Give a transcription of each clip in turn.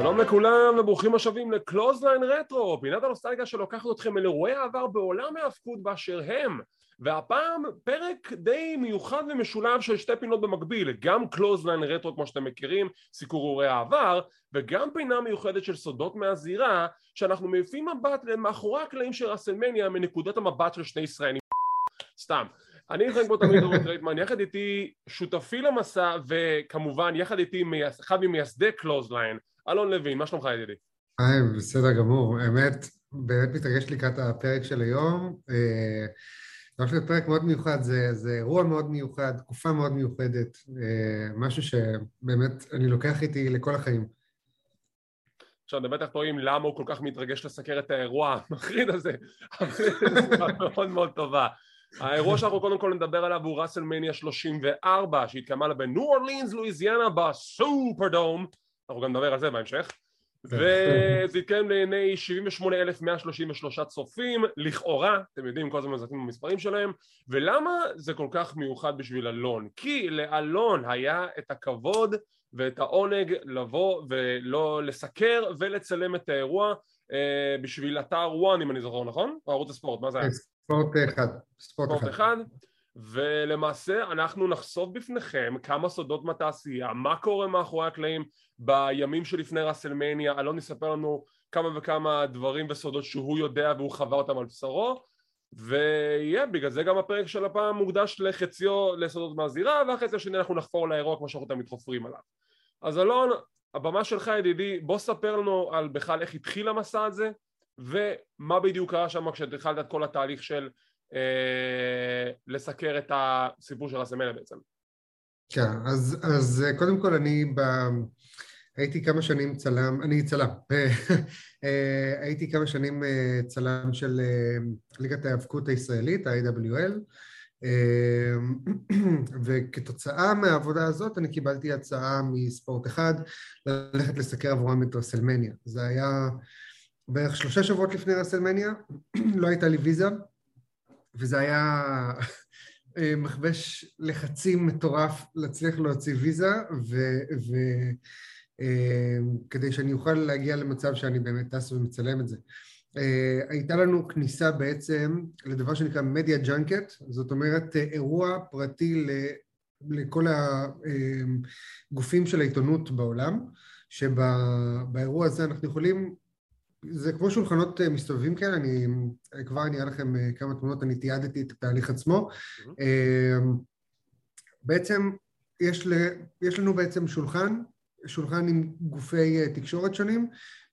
שלום לכולם וברוכים השבים לקלוזליין רטרו, פינת הנוסטלגיה שלוקחת אתכם אל אירועי העבר בעולם ההאבקות באשר הם. והפעם פרק די מיוחד ומשולב של שתי פינות במקביל, גם קלוזליין רטרו כמו שאתם מכירים, סיקור אירועי העבר וגם פינה מיוחדת של סודות מהזירה שאנחנו מעיפים מבט למאחורי הקלעים של WrestleMania מנקודת המבט של שני ישראלים. סתם. אני חייב פה תמיד אורי טרייטמן, יחד איתי שותפי למסע וכמובן יחד איתי אחד ממייסדי קלוזליין אלון לוין, מה שלומך ידידי? היי, בסדר גמור. האמת, באמת מתרגש לקראת הפרק של היום. זה הולך להיות פרק מאוד מיוחד, זה, זה אירוע מאוד מיוחד, תקופה מאוד מיוחדת, אה, משהו שבאמת אני לוקח איתי לכל החיים. עכשיו, אתם בטח טועים למה הוא כל כך מתרגש לסקר את האירוע המחריד הזה, אבל זו מאוד מאוד טובה. האירוע שאנחנו קודם כל נדבר עליו הוא WrestleMania 34 שהתקיימה לה בניו אורלינס לואיזיאנה ב Superdome אנחנו גם נדבר על זה בהמשך וזה התקיים לעיני 78,133 צופים לכאורה, אתם יודעים כל הזמן מזרקים במספרים שלהם ולמה זה כל כך מיוחד בשביל אלון? כי לאלון היה את הכבוד ואת העונג לבוא ולא לסקר ולצלם את האירוע אה, בשביל אתר וואן אם אני זוכר נכון? או ערוץ הספורט, מה זה היה? ספורט אחד. ספורט, ספורט אחד. אחד. ולמעשה אנחנו נחשוף בפניכם כמה סודות מהתעשייה, מה קורה מאחורי הקלעים בימים שלפני ראסלמניה, אלון יספר לנו כמה וכמה דברים וסודות שהוא יודע והוא חווה אותם על בשרו ויהיה, בגלל זה גם הפרק של הפעם מוקדש לחציו לסודות מהזירה והחצי השני אנחנו נחפור לאירוע כמו שאנחנו תמיד חופרים עליו. אז אלון, הבמה שלך ידידי, בוא ספר לנו על בכלל איך התחיל המסע הזה ומה בדיוק קרה שם כשהתחלת את כל התהליך של אה, לסקר את הסיפור של הסמל בעצם. כן, אז, אז אה, קודם כל אני ב... הייתי כמה שנים צלם, אני צלם, אה, הייתי כמה שנים צלם של ליגת ההיאבקות הישראלית, ה-AWL, וכתוצאה מהעבודה הזאת אני קיבלתי הצעה מספורט אחד ללכת לסקר עבורם את WrestleMania. זה היה בערך שלושה שבועות לפני WrestleMania, לא הייתה לי ויזה, וזה היה אה, מכבש לחצים מטורף להצליח להוציא ויזה, וכדי אה, שאני אוכל להגיע למצב שאני באמת טס ומצלם את זה. אה, הייתה לנו כניסה בעצם לדבר שנקרא מדיה ג'אנקט, זאת אומרת אירוע פרטי לכל הגופים של העיתונות בעולם, שבאירוע הזה אנחנו יכולים זה כמו שולחנות אה, מסתובבים כאלה, אני אה, כבר אני אראה לכם אה, כמה תמונות, אני תיעדתי את התהליך עצמו. Mm-hmm. בעצם יש, ל, יש לנו בעצם שולחן, שולחן עם גופי תקשורת שונים,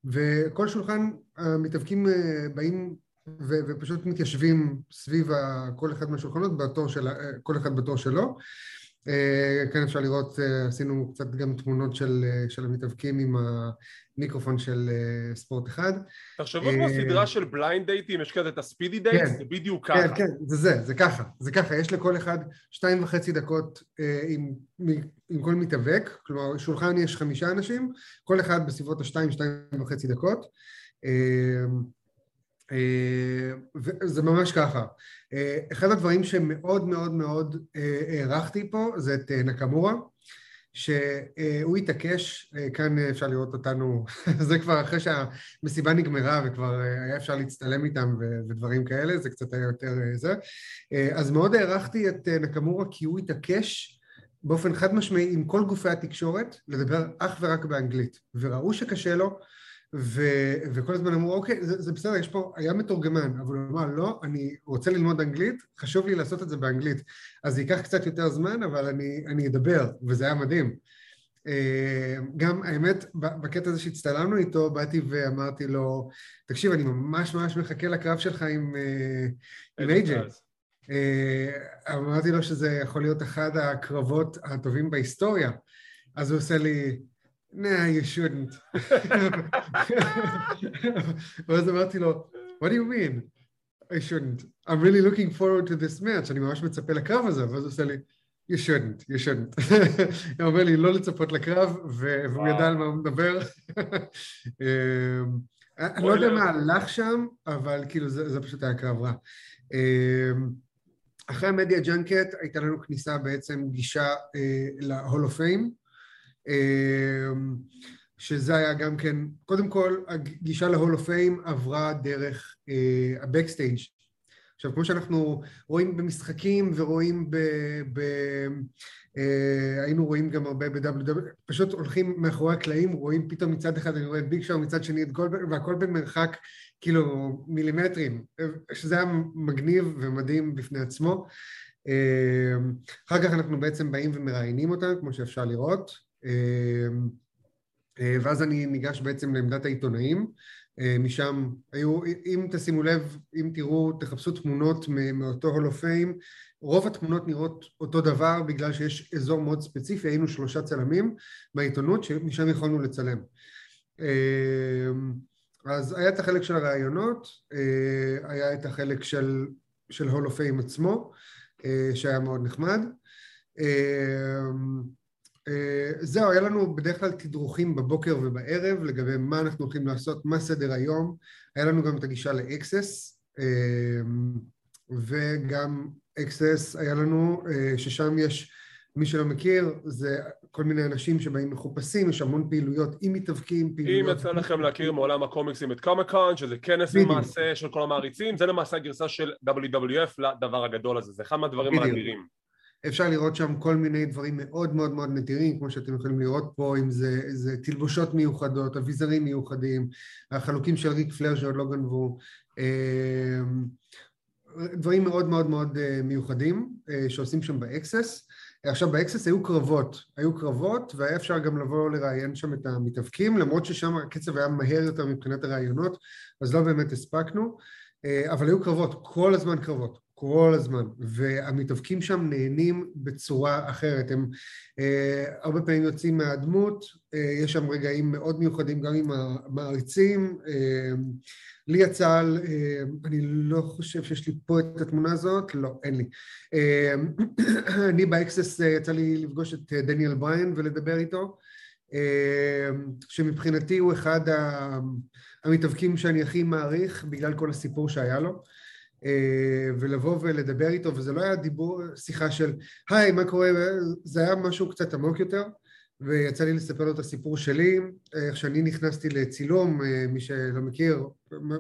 וכל שולחן המתאבקים באים ו, ופשוט מתיישבים סביב כל אחד מהשולחנות, בתור של, כל אחד בתור שלו. כאן אפשר לראות, עשינו קצת גם תמונות של, של המתאבקים עם מיקרופון של ספורט אחד. תחשבו כמו אה, סדרה של blind דייטים, יש כזה את ה speedy date, כן, זה בדיוק כן, ככה. כן, כן, זה זה, זה ככה, זה ככה, יש לכל אחד שתיים וחצי דקות עם, עם כל מתאבק, כלומר שולחן יש חמישה אנשים, כל אחד בסביבות השתיים, שתיים וחצי דקות. אה, וזה ממש ככה. אה, אחד הדברים שמאוד מאוד מאוד הערכתי פה זה את נקמורה. שהוא התעקש, אה, כאן אפשר לראות אותנו, זה כבר אחרי שהמסיבה נגמרה וכבר אה, היה אפשר להצטלם איתם ודברים כאלה, זה קצת היה יותר אה, זה. אז מאוד הערכתי את נקמורה כי הוא התעקש באופן חד משמעי עם כל גופי התקשורת לדבר אך ורק באנגלית, וראו שקשה לו ו, וכל הזמן אמרו, אוקיי, זה, זה בסדר, יש פה, היה מתורגמן, אבל הוא אמר, לא, אני רוצה ללמוד אנגלית, חשוב לי לעשות את זה באנגלית. אז זה ייקח קצת יותר זמן, אבל אני, אני אדבר, וזה היה מדהים. אה, גם, האמת, בקטע הזה שהצטלמנו איתו, באתי ואמרתי לו, תקשיב, אני ממש ממש מחכה לקרב שלך עם, אה, עם. אה, אמרתי לו שזה יכול להיות אחד הקרבות הטובים בהיסטוריה. אז הוא עושה לי, nah, you shouldn't. ואז אמרתי לו, what do you mean? I shouldn't. I'm really looking forward to this match, אני ממש מצפה לקרב הזה, ואז הוא עושה לי, you shouldn't, you shouldn't. הוא אומר לי לא לצפות לקרב, והוא ידע על מה הוא מדבר. אמ, אני לא יודע מה הלך שם, אבל כאילו זה פשוט היה קרב רע. אמ, אחרי ה media junket הייתה לנו כניסה בעצם גישה ל Hall of Fame. אמ, שזה היה גם כן, קודם כל הגישה ל Hall of Fame עברה דרך אה, ה backstage עכשיו כמו שאנחנו רואים במשחקים ורואים ב... ב אה, היינו רואים גם הרבה ב-WW, פשוט הולכים מאחורי הקלעים, רואים פתאום מצד אחד אני רואה את ביג שואו, מצד שני את גולדברג, והכל במרחק כאילו מילימטרים, שזה היה מגניב ומדהים בפני עצמו. אה, אחר כך אנחנו בעצם באים ומראיינים אותם, כמו שאפשר לראות. אה, אה, ואז אני ניגש בעצם לעמדת העיתונאים, אה, משם היו, אם תשימו לב, אם תראו, תחפשו תמונות מאותו הולו פיים, רוב התמונות נראות אותו דבר בגלל שיש אזור מאוד ספציפי, היינו שלושה צלמים מהעיתונות שמשם יכולנו לצלם. אה, אז היה את החלק של הראיונות, היה את החלק של, של הולו פיים עצמו, שהיה מאוד נחמד. אה, זהו, היה לנו בדרך כלל תדרוכים בבוקר ובערב לגבי מה אנחנו הולכים לעשות, מה סדר היום. היה לנו גם את הגישה לאקסס, אה, וגם אקסס היה לנו, אה, ששם יש, מי שלא מכיר, זה כל מיני אנשים שבאים מחופשים, יש המון פעילויות עם מתאבקים, פעילויות... אם יצא לכם להכיר מעולם הקומיקסים את קומיקון, שזה כנס למעשה של כל המעריצים, זה למעשה הגרסה של WWF לדבר הגדול הזה, זה אחד מהדברים האדירים. אפשר לראות שם כל מיני דברים מאוד מאוד מאוד נדירים, כמו שאתם יכולים לראות פה, אם זה, זה תלבושות מיוחדות, אביזרים מיוחדים, החלוקים של ריק פלר שעוד לא גנבו, אמ, דברים מאוד מאוד מאוד אה, מיוחדים אה, שעושים שם ב Axxess. עכשיו ב Axxess היו קרבות, היו קרבות והיה אפשר גם לבוא לראיין שם את המתאבקים, למרות ששם הקצב היה מהר יותר מבחינת הראיונות, אז לא באמת הספקנו, אה, אבל היו קרבות, כל הזמן קרבות. כל הזמן, והמתאבקים שם נהנים בצורה אחרת, הם אה, הרבה פעמים יוצאים מהדמות, אה, יש שם רגעים מאוד מיוחדים גם עם המעריצים, אה, לי יצא, אה, אני לא חושב שיש לי פה את התמונה הזאת, לא, אין לי. אה, אני ב Axxess אה, יצא לי לפגוש את אה, דניאל בריין ולדבר איתו, אה, שמבחינתי הוא אחד המתאבקים שאני הכי מעריך בגלל כל הסיפור שהיה לו. אה, ולבוא ולדבר איתו, וזה לא היה דיבור, שיחה של היי, מה קורה, זה היה משהו קצת עמוק יותר, ויצא לי לספר לו את הסיפור שלי, איך שאני נכנסתי לצילום, אה, מי שלא מכיר,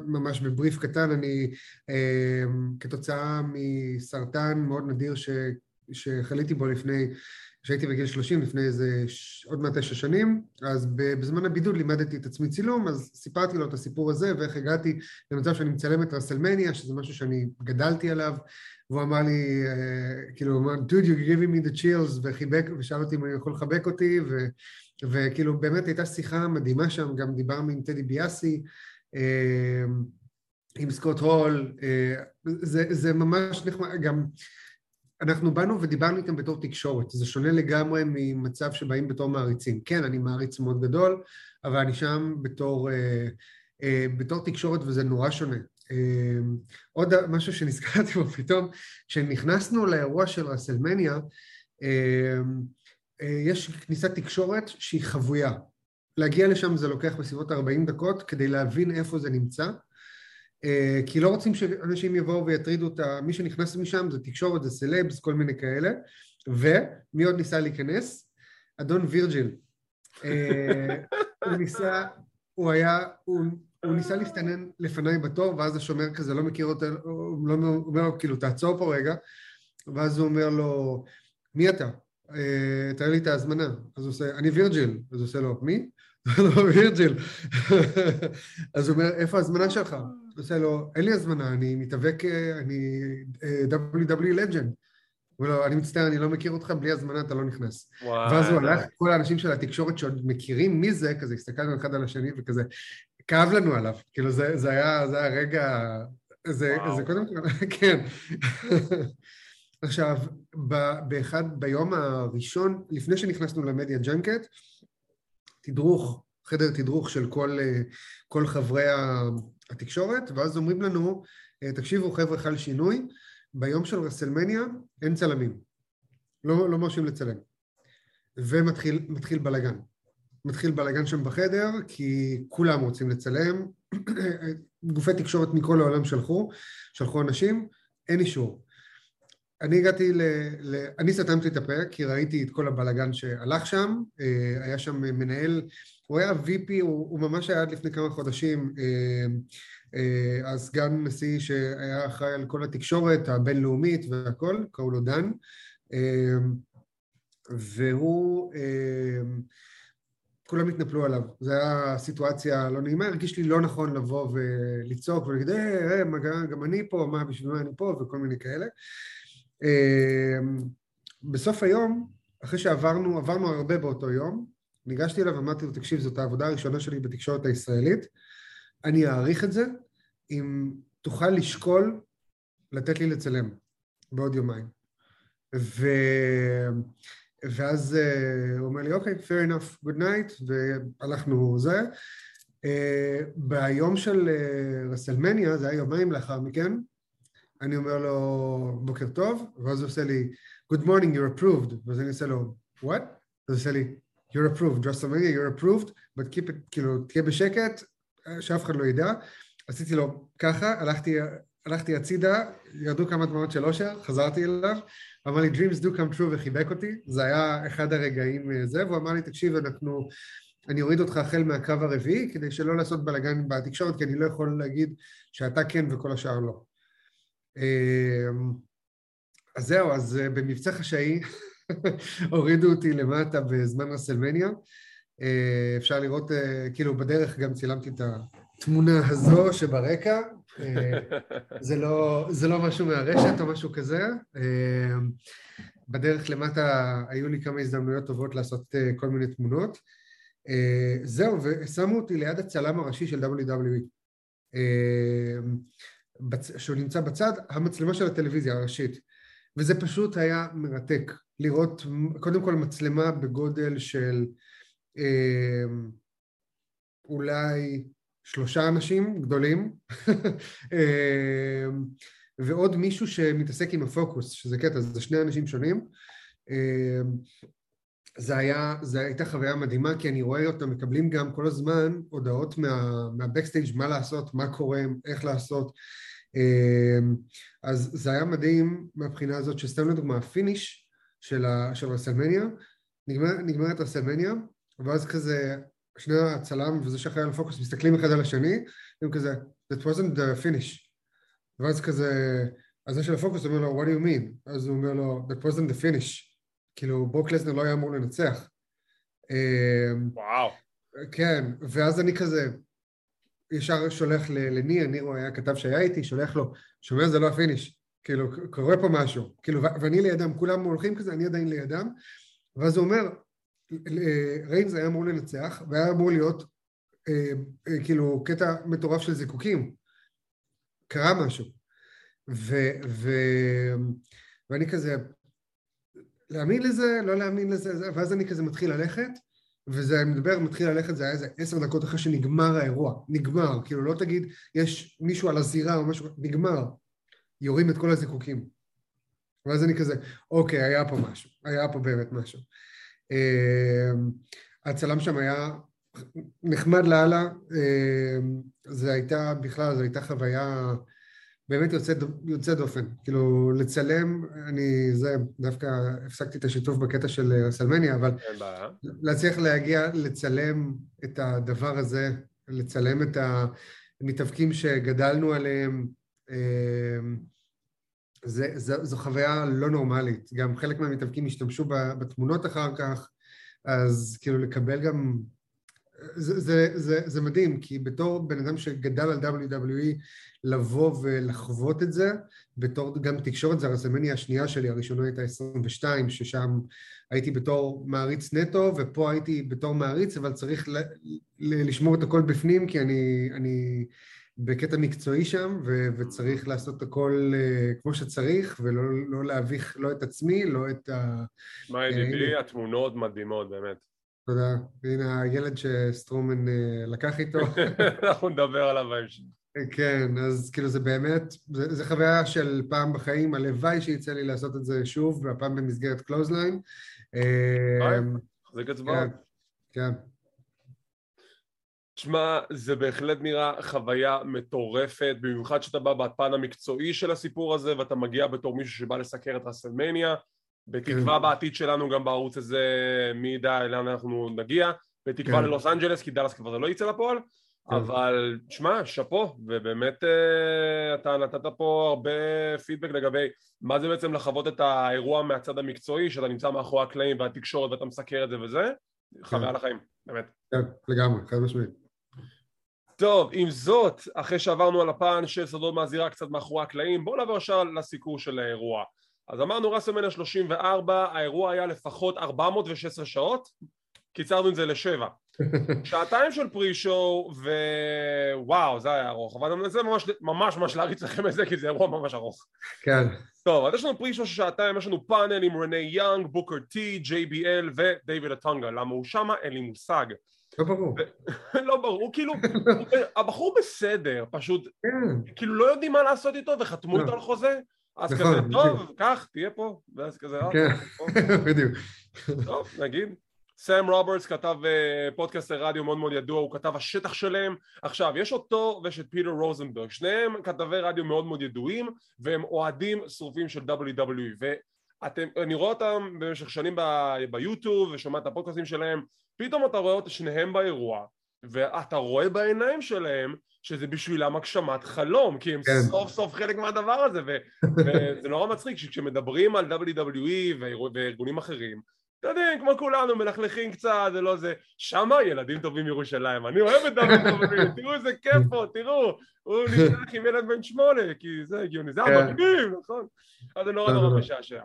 ממש בבריף קטן, אני אה, כתוצאה מסרטן מאוד נדיר ש, שחליתי בו לפני כשהייתי בגיל 30 לפני איזה ש... עוד מעט תשע שנים, אז בזמן הבידוד לימדתי את עצמי צילום, אז סיפרתי לו את הסיפור הזה ואיך הגעתי למצב שאני מצלם את רסלמניה, שזה משהו שאני גדלתי עליו, והוא אמר לי, uh, כאילו, הוא אמר, dude, you're giving me the chills, וחיבק, ושאל אותי אם הוא יכול לחבק אותי, ו, וכאילו באמת הייתה שיחה מדהימה שם, גם דיברנו עם טדי ביאסי, uh, עם סקוט הול, uh, זה, זה ממש נחמד, גם אנחנו באנו ודיברנו איתם בתור תקשורת, זה שונה לגמרי ממצב שבאים בתור מעריצים. כן, אני מעריץ מאוד גדול, אבל אני שם בתור, אה, אה, בתור תקשורת וזה נורא שונה. אה, עוד משהו שנזכרתי בו פתאום, כשנכנסנו לאירוע של רסלמניה, אה, אה, יש כניסת תקשורת שהיא חבויה. להגיע לשם זה לוקח בסביבות 40 דקות כדי להבין איפה זה נמצא. אה, כי לא רוצים שאנשים יבואו ויטרידו את. מי שנכנס משם זה תקשורת, זה סלבס, כל מיני כאלה. ומי עוד ניסה להיכנס? אדון וירג'יל. אה, הוא ניסה, הוא היה, הוא, הוא ניסה להסתנן לפניי בתור, ואז השומר כזה לא מכיר אותו, הוא לא אומר לו, כאילו, תעצור פה רגע, ואז הוא אומר לו, מי אתה? אה, תראה לי את ההזמנה. אז הוא עושה, אני וירג'יל. אז הוא עושה לו, מי? לא, וירג'יל. אז הוא אומר, איפה ההזמנה שלך? עושה לו, אין לי הזמנה, אני מתאבק, אני WWE legend. לו, אני מצטער, אני לא מכיר אותך, בלי הזמנה אתה לא נכנס. ואז הוא הלך, כל האנשים של התקשורת שעוד מכירים מי זה, כזה הסתכלנו אחד על השני וכזה, כאב לנו עליו. כאילו זה, זה היה, זה היה רגע, זה, זה קודם כל, כן. עכשיו, באחד, ביום הראשון, לפני שנכנסנו ל media junket, תדרוך, חדר תדרוך של כל, אה, כל חברי התקשורת, ואז אומרים לנו, אה, תקשיבו חבר'ה חל שינוי, ביום של רסלמניה אין צלמים, לא, לא מרשים לצלם, ומתחיל בלאגן. מתחיל בלאגן שם בחדר, כי כולם רוצים לצלם, גופי תקשורת מכל העולם שלחו, שלחו אנשים, אין אישור. אני הגעתי ל... ל... אני סתמתי את הפה כי ראיתי את כל הבלגן שהלך שם, אה, היה שם מנהל, הוא היה VP, הוא, הוא ממש היה עד לפני כמה חודשים הסגן נשיא שהיה אחראי על כל התקשורת הבינלאומית והכל, קראו לו דן, והוא כולם התנפלו עליו. זו הייתה סיטואציה לא נעימה, הרגיש לי לא נכון לבוא ולצעוק ולהגיד, אה, אה, גם אני פה, מה, בשביל מה אני פה, וכל מיני כאלה. אה, בסוף היום, אחרי שעברנו, עברנו הרבה באותו יום, ניגשתי אליו ואמרתי לו, תקשיב, זאת העבודה הראשונה שלי בתקשורת הישראלית, אני אעריך את זה אם תוכל לשקול לתת לי לצלם בעוד יומיים. ו... ואז uh, הוא אומר לי, אוקיי, okay, fair enough, good night, והלכנו זה. Uh, ביום של uh, רסלמניה, זה היה יומיים לאחר מכן, אני אומר לו, בוקר טוב, ואז הוא עושה לי, good morning, you're approved, ואז אני עושה לו, what? אז הוא עושה לי, you're approved, רסלמניה, you're approved, but keep it, כאילו, תהיה בשקט, שאף אחד לא ידע. עשיתי לו ככה, הלכתי, הלכתי הצידה, ירדו כמה דמעות של אושר, חזרתי אליו, אמר לי Dreams do come true וחיבק אותי, זה היה אחד הרגעים אה, זה, והוא אמר לי תקשיב אנחנו, אני אוריד אותך החל מהקו הרביעי כדי שלא לעשות בלאגן בתקשורת כי אני לא יכול להגיד שאתה כן וכל השאר לא. אמ, אז זהו, אז אה, במבצע חשאי הורידו אותי למטה בזמן רסלמניה, אה, אפשר לראות, כאילו בדרך גם צילמתי את התמונה הזו שברקע, אה, זה לא, זה לא משהו מהרשת או משהו כזה. אה, בדרך למטה היו לי כמה הזדמנויות טובות לעשות אה, כל מיני תמונות. זהו, ושמו אותי ליד הצלם הראשי של WWE. שהוא נמצא בצד, המצלמה של הטלוויזיה הראשית. וזה פשוט היה מרתק, לראות קודם כל מצלמה בגודל של אולי שלושה אנשים גדולים אמ, ועוד מישהו שמתעסק עם הפוקוס, שזה קטע, זה שני אנשים שונים. אמ, זה היה, זו הייתה חוויה מדהימה כי אני רואה אותם מקבלים גם כל הזמן הודעות מה, מה backstage מה לעשות, מה קורה, איך לעשות. אמ, אז זה היה מדהים מהבחינה הזאת שסתם לדוגמה ה finish של, של רסלמניה, נגמר, נגמרת רסלמניה ואז כזה שני הצלם וזה שאחראי על הפוקוס מסתכלים אחד על השני, הם כזה, that wasn't the finish. ואז כזה, אז זה של הפוקוס אומר לו, what do you mean? אז הוא אומר לו, that wasn't the finish. כאילו, ברוק לסנר לא היה אמור לנצח. אמ, וואו. כן, ואז אני כזה, ישר שולח לניר, ניר הוא היה כתב שהיה איתי, שולח לו, שומע זה לא ה finish, כאילו קורה פה משהו, כאילו ואני לידם, כולם הולכים כזה, אני עדיין לידם, ואז הוא אומר, ריינס היה אמור לנצח והיה אמור להיות אה, אה, כאילו קטע מטורף של זיקוקים. קרה משהו. ו, ו, ואני כזה להאמין לזה, לא להאמין לזה, ואז אני כזה מתחיל ללכת וזה, מדבר, מתחיל ללכת, זה היה איזה עשר דקות אחרי שנגמר האירוע, נגמר, כאילו לא תגיד, יש מישהו על הזירה או משהו, נגמר, יורים את כל הזיקוקים. ואז אני כזה, אוקיי, היה פה משהו, היה פה באמת משהו. אמ, הצלם שם היה נחמד לאללה, אמ, זה הייתה בכלל, זו הייתה חוויה באמת יוצאת יוצא דופן, כאילו לצלם, אני זה, דווקא הפסקתי את השיתוף בקטע של רסלמניה, אבל להצליח להגיע לצלם את הדבר הזה, לצלם את המתאבקים שגדלנו עליהם, אמ, זה, זה, זו חוויה לא נורמלית, גם חלק מהמתאבקים השתמשו בתמונות אחר כך, אז כאילו לקבל גם... זה, זה, זה, זה מדהים, כי בתור בן אדם שגדל על WWE, לבוא ולחוות את זה, בתור גם תקשורת, זה הרסמניה השנייה שלי, הראשונה הייתה 22, ששם הייתי בתור מעריץ נטו, ופה הייתי בתור מעריץ, אבל צריך ל, ל, לשמור את הכל בפנים, כי אני... אני בקטע מקצועי שם, ו- וצריך לעשות הכל אה, כמו שצריך, ולא לא להביך לא את עצמי, לא את ה... מה ידידי, אה, התמונות מדהימות, באמת. תודה. והנה הילד שסטרומן אה, לקח איתו. אנחנו נדבר עליו בהמשך. כן, אז כאילו זה באמת, זה, זה חוויה של פעם בחיים, הלוואי שיצא לי לעשות את זה שוב, והפעם במסגרת קלוזליין. מחזיק אצבעות. כן. תשמע, זה בהחלט נראה חוויה מטורפת, במיוחד שאתה בא בפן המקצועי של הסיפור הזה ואתה מגיע בתור מישהו שבא לסקר את רסלמניה בתקווה כן. בעתיד שלנו גם בערוץ הזה מי ידע לאן אנחנו נגיע בתקווה כן. ללוס אנג'לס כי דאלאס כבר זה לא יצא לפועל כן. אבל שמע, שאפו, ובאמת אה, אתה נתת פה הרבה פידבק לגבי מה זה בעצם לחוות את האירוע מהצד המקצועי שאתה נמצא מאחורי הקלעים והתקשורת ואתה מסקר את זה וזה חוויה לחיים, באמת. כן, לגמרי, חד משמעית. טוב, עם זאת, אחרי שעברנו על הפן של סודות מהזירה קצת מאחורי הקלעים, בואו נעבור ישר לסיקור של האירוע. אז אמרנו רסלמניה 34, האירוע היה לפחות 416 שעות, קיצרנו את זה לשבע. שעתיים של pre-show, ווואו, זה היה ארוך, אבל אני מנסה ממש ממש ממש להריץ לכם את זה, כי זה אירוע ממש ארוך. כן. טוב, אז יש לנו pre-show של שעתיים, יש לנו פאנל עם רנה יאנג, בוקר טי, JBL ודייוויד אוטונגה. למה הוא שמה? אין לי מושג. לא ברור. לא ברור, כאילו, הבחור בסדר, פשוט, כן. כאילו לא יודעים מה לעשות איתו וחתמו איתו לא. על חוזה, אז נכון, כזה, טוב, קח, תהיה פה, ואז כזה, אה, כן, בדיוק. טוב, נגיד. סאם רוברטס כתב אה, פודקאסט לרדיו מאוד מאוד ידוע, הוא כתב השטח שלהם. עכשיו, יש אותו ויש את פיטר רוזנברג, שניהם כתבי רדיו מאוד מאוד ידועים, והם אוהדים שרופים של WWE, ואני רואה אותם במשך שנים ביוטיוב ושומע את הפודקאסטים שלהם, פתאום אתה רואה את שניהם באירוע, ואתה רואה בעיניים שלהם שזה בשבילם הגשמת חלום, כי הם כן. סוף סוף חלק מהדבר הזה, וזה נורא מצחיק שכשמדברים על WWE וארגונים אחרים, אתה יודע, כמו כולנו, מלכלכים קצת, זה לא זה, שמה ילדים טובים מירושלים, אני אוהב את WWE, תראו איזה כיף פה, תראו, הוא נשלח עם ילד בן שמונה, כי זה הגיוני, זה כן. המגניב, נכון? אז זה נורא נורא משעשע.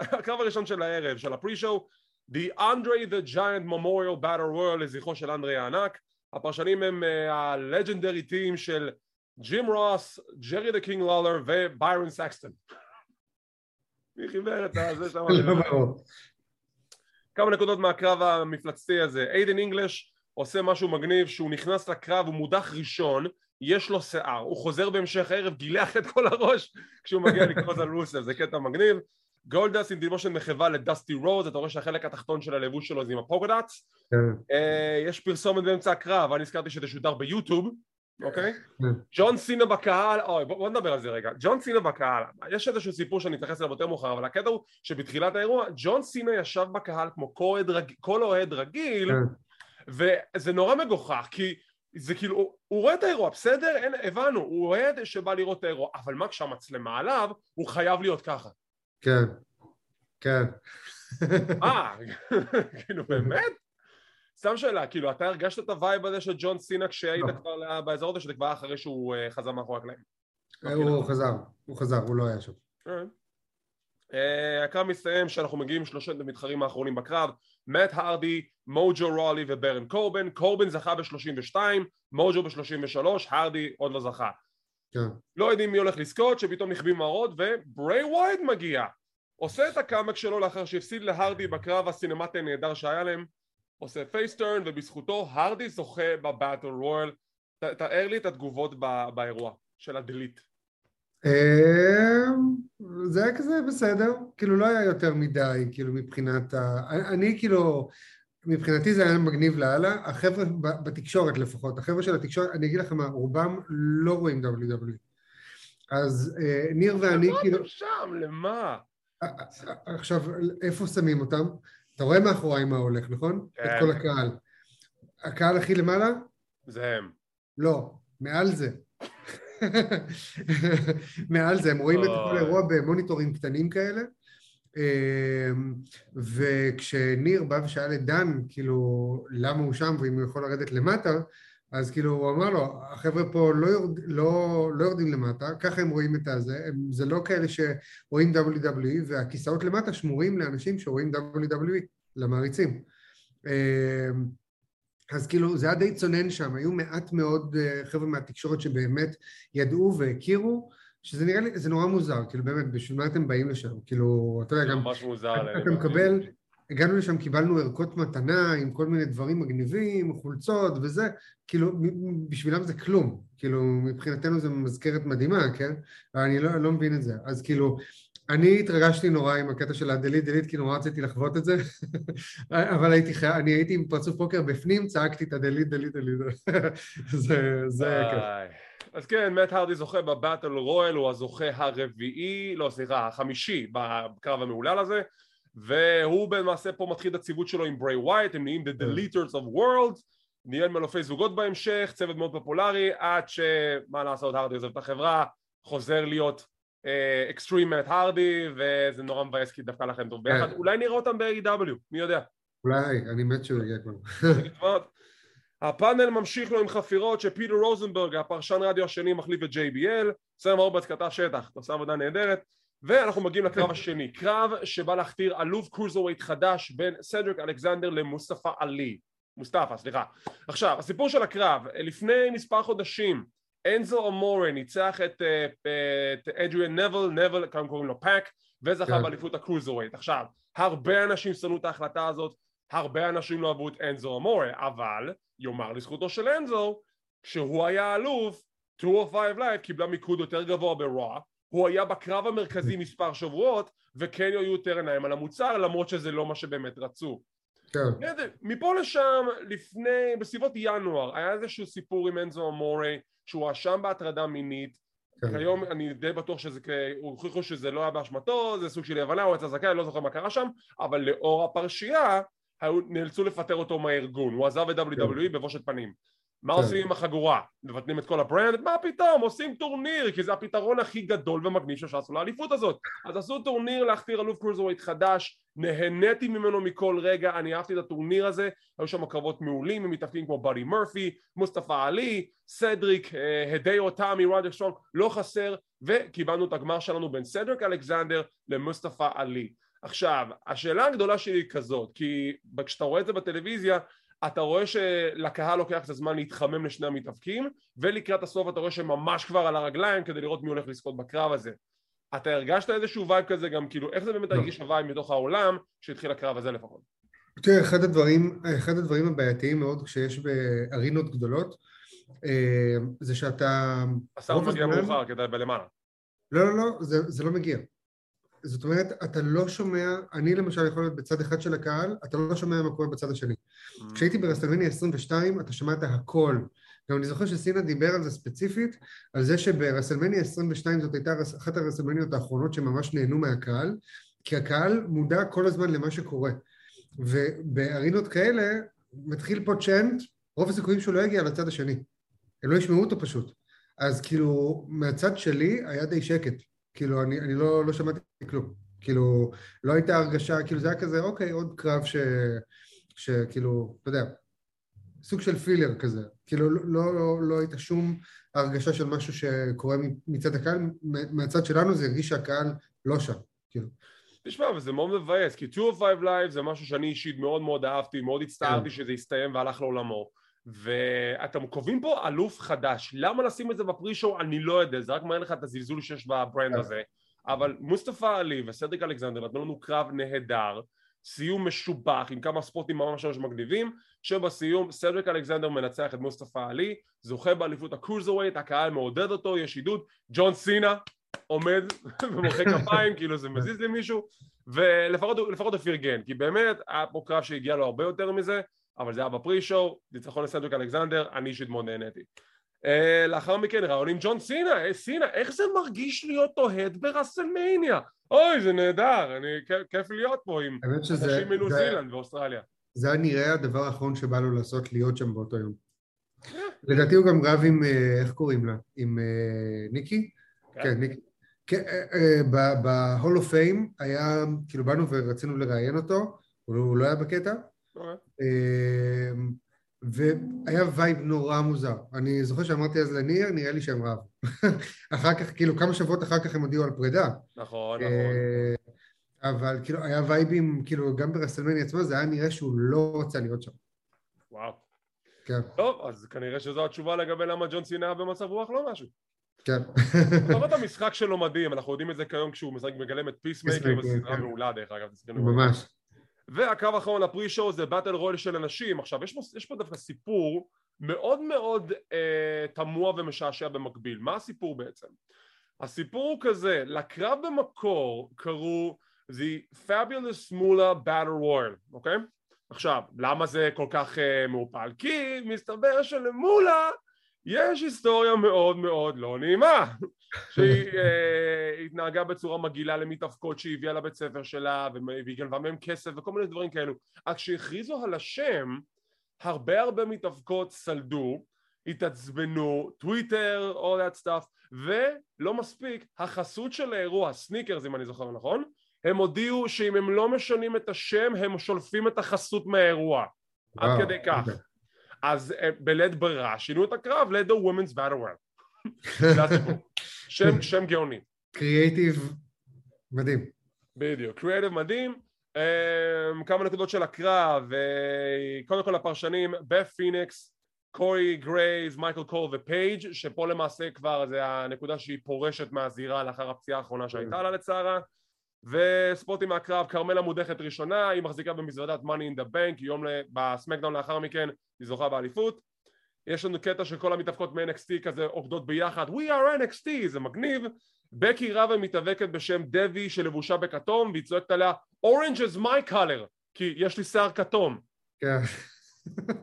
הקרב הראשון של הערב, של ה pre-show, The Andre the Giant Memorial Battle Royal לזכרו של אנדרי הענק, הפרשנים הם ה legendary team של ג'ים רוס, ג'רי the King לולר וביירון סקסטון מי חיבר את זה שם? לא כמה נקודות מהקרב המפלצתי הזה. איידן אינגלש עושה משהו מגניב שהוא נכנס לקרב, הוא מודח ראשון, יש לו שיער, הוא חוזר בהמשך הערב, גילח את כל הראש כשהוא מגיע לקרב של רוסב, זה קטע מגניב. גולדאסט עם דימושן מחווה לדסטי רוז, אתה רואה שהחלק התחתון של הלבוש שלו זה עם ה polka dots. כן. אה, יש פרסומת באמצע הקרב, אני הזכרתי שזה שודר ביוטיוב, אוקיי? כן. ג'ון סינה בקהל, אוי בוא, נדבר על זה רגע, ג'ון סינה בקהל, יש איזשהו סיפור שאני אתייחס אליו יותר מאוחר, אבל הקטע הוא שבתחילת האירוע ג'ון סינה ישב בקהל כמו כל אוהד רגיל, רגיל וזה נורא מגוחך כי זה כאילו, הוא רואה את האירוע, בסדר? אין, הבנו, הוא אוהד שבא לראות את האירוע, אבל מה כשהמצלמה עליו, הוא חייב להיות ככה. כן, כן. אה, כאילו באמת? סתם שאלה, כאילו אתה הרגשת את ה vibe הזה של ג'ון סינה כשהיית לא. כבר באזור הזה, שזה כבר אחרי שהוא אה, חזר מאחורי הקלעים? אה, הוא חזר, הוא חזר, הוא לא היה שם. אה, הקרב מסתיים שאנחנו מגיעים שלושת המתחרים האחרונים בקרב מאט הרדי, מוג'ו רולי וברון קורבין קורבין זכה ב-32, מוג'ו ב-33, הרדי עוד לא זכה כן. לא יודעים מי הולך לזכות, שפתאום נכבים האורות ובריי ווייאט מגיע. עושה את הקאמבק שלו לאחר שהפסיד להרדי בקרב הסינמטי הנהדר שהיה להם. עושה face turn ובזכותו הרדי זוכה ב battle royal. תאר לי את התגובות באירוע של ה delete. אמ, זה היה כזה בסדר, כאילו לא היה יותר מדי, כאילו מבחינת ה... אני כאילו, מבחינתי זה היה מגניב לאללה, החבר'ה בתקשורת לפחות, החבר'ה של התקשורת, אני אגיד לכם מה, רובם לא רואים WWE. אז אה, ניר ואני כאילו... למה אתם שם? למה? עכשיו, איפה שמים אותם? אתה רואה מאחוריי מה הולך, נכון? כן. את כל הקהל. הקהל הכי למעלה? זה הם. לא, מעל זה. מעל זה, הם רואים את כל האירוע במוניטורים קטנים כאלה. אמ, וכשניר בא ושאל את דן, כאילו, למה הוא שם ואם הוא יכול לרדת למטה, אז כאילו הוא אמר לו, החבר'ה פה לא, יורד, לא, לא יורדים למטה, ככה הם רואים את הזה, הם, זה לא כאלה שרואים WWE, והכיסאות למטה שמורים לאנשים שרואים WWE, למעריצים. אמ, אז כאילו זה היה די צונן שם, היו מעט מאוד אה, חבר'ה מהתקשורת שבאמת ידעו והכירו, שזה נראה לי, זה נורא מוזר, כאילו באמת, בשביל מה אתם באים לשם? כאילו, אתה יודע, גם... ממש מוזר. אתה מקבל... הגענו לשם, קיבלנו ערכות מתנה עם כל מיני דברים מגניבים, חולצות וזה, כאילו בשבילם זה כלום, כאילו מבחינתנו זה מזכרת מדהימה, כן? אני לא, לא מבין את זה, אז כאילו אני התרגשתי נורא עם הקטע של הדליט דליט, כי נורא רציתי לחוות את זה, אבל הייתי חי... אני הייתי עם פרצוף פוקר בפנים, צעקתי את ה delete delete delete, זה, זה כיף. אז כן, מאט הרדי זוכה ב battle royal, הוא הזוכה הרביעי, לא סליחה, החמישי בקרב המהולל הזה, והוא למעשה פה מתחיל את הציוות שלו עם בריי ווייאט, הם נהיים The כן. Deleters of Worlds, נהיה אלופי זוגות בהמשך, צוות מאוד פופולרי, עד שמה לעשות, הרדי עוזב את החברה, חוזר להיות אקסטרים מאט הרדי, וזה נורא מבאס כי דווקא לכם טוב ביחד, כן. אולי נראה אותם ב-AEW, מי יודע. אולי, אני מת שהוא יגיע כבר. הפאנל ממשיך לו עם חפירות שפיטר רוזנברג, הפרשן רדיו השני, מחליף את JBL, סם רוברטס כתב שטח, אתה עושה עבודה נהדרת, ואנחנו מגיעים לקרב השני, קרב שבא להכתיר אלוף cruiserweight חדש בין סדריק אלכסנדר למוסטפא עלי, מוסטפא, סליחה. עכשיו, הסיפור של הקרב, לפני מספר חודשים אנזו אמורה ניצח את, אה, את אדריאן נוויל, נוויל, כאן קוראים לו פאק, וזכה כן. באליפות ה-cruiserweight. עכשיו, הרבה אנשים שנאו את ההחלטה הזאת, הרבה אנשים לא אהבו את אנזו אמורה, אבל יאמר לזכותו של אנזו, כשהוא היה אלוף, 205 Live קיבלה מיקוד יותר גבוה ב-Raw, הוא היה בקרב המרכזי מספר שבועות, וכן היו יותר עיניים על המוצר, למרות שזה לא מה שבאמת רצו. כן. מפה לשם, לפני, בסביבות ינואר, היה איזשהו סיפור עם אנזו אמורה, שהוא הואשם בהטרדה מינית, כן. כיום אני די בטוח שזה, הוכיחו שזה לא היה באשמתו, זה סוג של אי הבנה, הוא יצא זכאי, אני לא זוכר מה קרה שם, אבל לאור הפרשייה נאלצו לפטר אותו מהארגון, הוא עזב את WWE כן. בבושת פנים. מה כן. עושים עם החגורה? מבטלים את כל ה-brand? מה פתאום? עושים טורניר כי זה הפתרון הכי גדול ומגניב לעשות לאליפות הזאת אז עשו טורניר להכתיר אלוף cruiserweight חדש נהניתי ממנו מכל רגע, אני אהבתי את הטורניר הזה היו שם קרבות מעולים עם מתאבקים כמו באדי מרפי, מוסטפא עלי, סדריק, אה, הידאו איטאמי, רודריק סטרונג, לא חסר וקיבלנו את הגמר שלנו בין סדריק אלכסנדר למוסטפא עלי עכשיו, השאלה הגדולה שלי היא כזאת, כי כשאתה רואה את זה בטלוויזיה, אתה רואה שלקהל לוקח את הזמן להתחמם לשני המתאבקים, ולקראת הסוף אתה רואה שהם ממש כבר על הרגליים כדי לראות מי הולך לזכות בקרב הזה. אתה הרגשת איזשהו vibe כזה גם, כאילו, איך זה באמת לא. הרגיש ה-vibe מתוך העולם שהתחיל הקרב הזה לפחות? תראה, אחד הדברים, אחד הדברים הבעייתיים מאוד כשיש בארינות גדולות, אה, זה שאתה... הסאונד מגיע מאוחר כדי בלמעלה. לא, לא, לא, זה, זה לא מגיע. זאת אומרת, אתה לא שומע, אני למשל יכול להיות בצד אחד של הקהל, אתה לא שומע מה קורה בצד השני. Mm. כשהייתי ברסטלמניה 22, אתה שמעת הכל. גם אני זוכר שסינה דיבר על זה ספציפית, על זה שברסלמניה 22 זאת הייתה אחת הרסלמניות האחרונות שממש נהנו מהקהל, כי הקהל מודע כל הזמן למה שקורה. ובארינות כאלה, מתחיל פה צ'אנט, רוב הסיכויים שהוא לא יגיע לצד השני. הם לא ישמעו אותו פשוט. אז כאילו, מהצד שלי היה די שקט. כאילו, אני, אני לא, לא שמעתי כלום. כאילו, לא הייתה הרגשה, כאילו זה היה כזה, אוקיי, עוד קרב ש... שכאילו, אתה יודע, סוג של פילר כזה. כאילו, לא, לא, לא, לא הייתה שום הרגשה של משהו שקורה מצד הקהל, מהצד שלנו זה הרגיש שהקהל לא שם, כאילו. תשמע, וזה מאוד מבאס, כי 205 Live זה משהו שאני אישית מאוד מאוד אהבתי, מאוד הצטערתי כן. שזה הסתיים והלך לעולמו. ואתם קובעים פה אלוף חדש, למה לשים את זה בפרי-שואו? אני לא יודע, זה רק מראה לך את הזלזול שיש בברנד הזה, אבל מוסטפא עלי וסדריק אלכסנדר נתנו לנו קרב נהדר, סיום משובח עם כמה ספורטים ממש ממש מגניבים, שבסיום סדריק אלכסנדר מנצח את מוסטפא עלי, זוכה באליפות הקרוזרווייט, הקהל מעודד אותו, יש עידוד, ג'ון סינה עומד ומוחא כפיים כאילו זה מזיז למישהו ולפחות הוא פרגן כי באמת היה פה קרב שהגיע לו הרבה יותר מזה אבל זה היה בפרי-שואו, ניצחון לסדריק אלכסנדר, אני אישית מאוד נהניתי. Uh, לאחר מכן ראיון עם ג'ון סינה, אה, סינה, איך זה מרגיש להיות אוהד בראסלמניה? אוי, זה נהדר, אני, כיף להיות פה עם אנשים מניו זילנד ואוסטרליה. זה היה נראה הדבר האחרון שבא לו לעשות, להיות שם באותו יום. כן. לדעתי הוא גם רב עם, אה, איך קוראים לה? עם ניקי? כן, כן ניקי. ב-Hall of Fame היה, כאילו באנו ורצינו לראיין אותו, הוא לא היה בקטע, והיה vibe נורא מוזר. אני זוכר שאמרתי אז לניר, נראה לי שהם רב. אחר כך, כאילו כמה שבועות אחר כך הם הודיעו על פרידה. נכון, נכון. אבל כאילו היה וייבים, כאילו גם ברסלמניה עצמו זה היה נראה שהוא לא רוצה להיות שם. וואו. כן. טוב, אז כנראה שזו התשובה לגבי למה ג'ון סינה היה במצב רוח לא משהו. כן. לפחות המשחק שלו מדהים, אנחנו יודעים את זה כיום כשהוא מגלם את פיסמייקר, בסדרה כן. מעולה דרך אגב. ממש. והקו האחרון ל-pre-show זה battle royal של הנשים עכשיו יש פה, יש פה דווקא סיפור מאוד מאוד אה, תמוה ומשעשע במקביל מה הסיפור בעצם? הסיפור הוא כזה, לקרב במקור קראו The Fabulous Mula Battle Royal, אוקיי? עכשיו, למה זה כל כך uh, מעופל? כי מסתבר שלמולה יש היסטוריה מאוד מאוד לא נעימה שהיא uh, התנהגה בצורה מגעילה למתאבקות שהיא הביאה לבית ספר שלה והיא גנבה מהם כסף וכל מיני דברים כאלו אז כשהכריזו על השם הרבה הרבה מתאבקות סלדו התעצבנו, טוויטר, all that stuff ולא מספיק, החסות של האירוע, סניקרס אם אני זוכר נכון הם הודיעו שאם הם לא משנים את השם הם שולפים את החסות מהאירוע עד כדי כך okay. אוקיי. אז אה, בלית ברירה שינו את הקרב ל-The Women's Battle Royal זה הסיפור שם, שם גאוני. קריאייטיב מדהים. בדיוק, קריאייטיב מדהים. um, כמה נקודות של הקרב קודם כל הפרשנים בת פיניקס קורי גרייז, מייקל קול ופייג' שפה למעשה כבר זה הנקודה שהיא פורשת מהזירה לאחר הפציעה האחרונה שהייתה לה לצערה. וספוטים מהקרב, כרמלה מודחת ראשונה, היא מחזיקה במזוודת money in the bank, יום בסמקדאון לאחר מכן היא זוכה באליפות יש לנו קטע שכל המתאבקות מ-NXT כזה עובדות ביחד. We are NXT, זה מגניב. בקי רבה מתאבקת בשם דבי שלבושה בכתום והיא צועקת עליה Orange is my color כי יש לי שיער כתום. כן.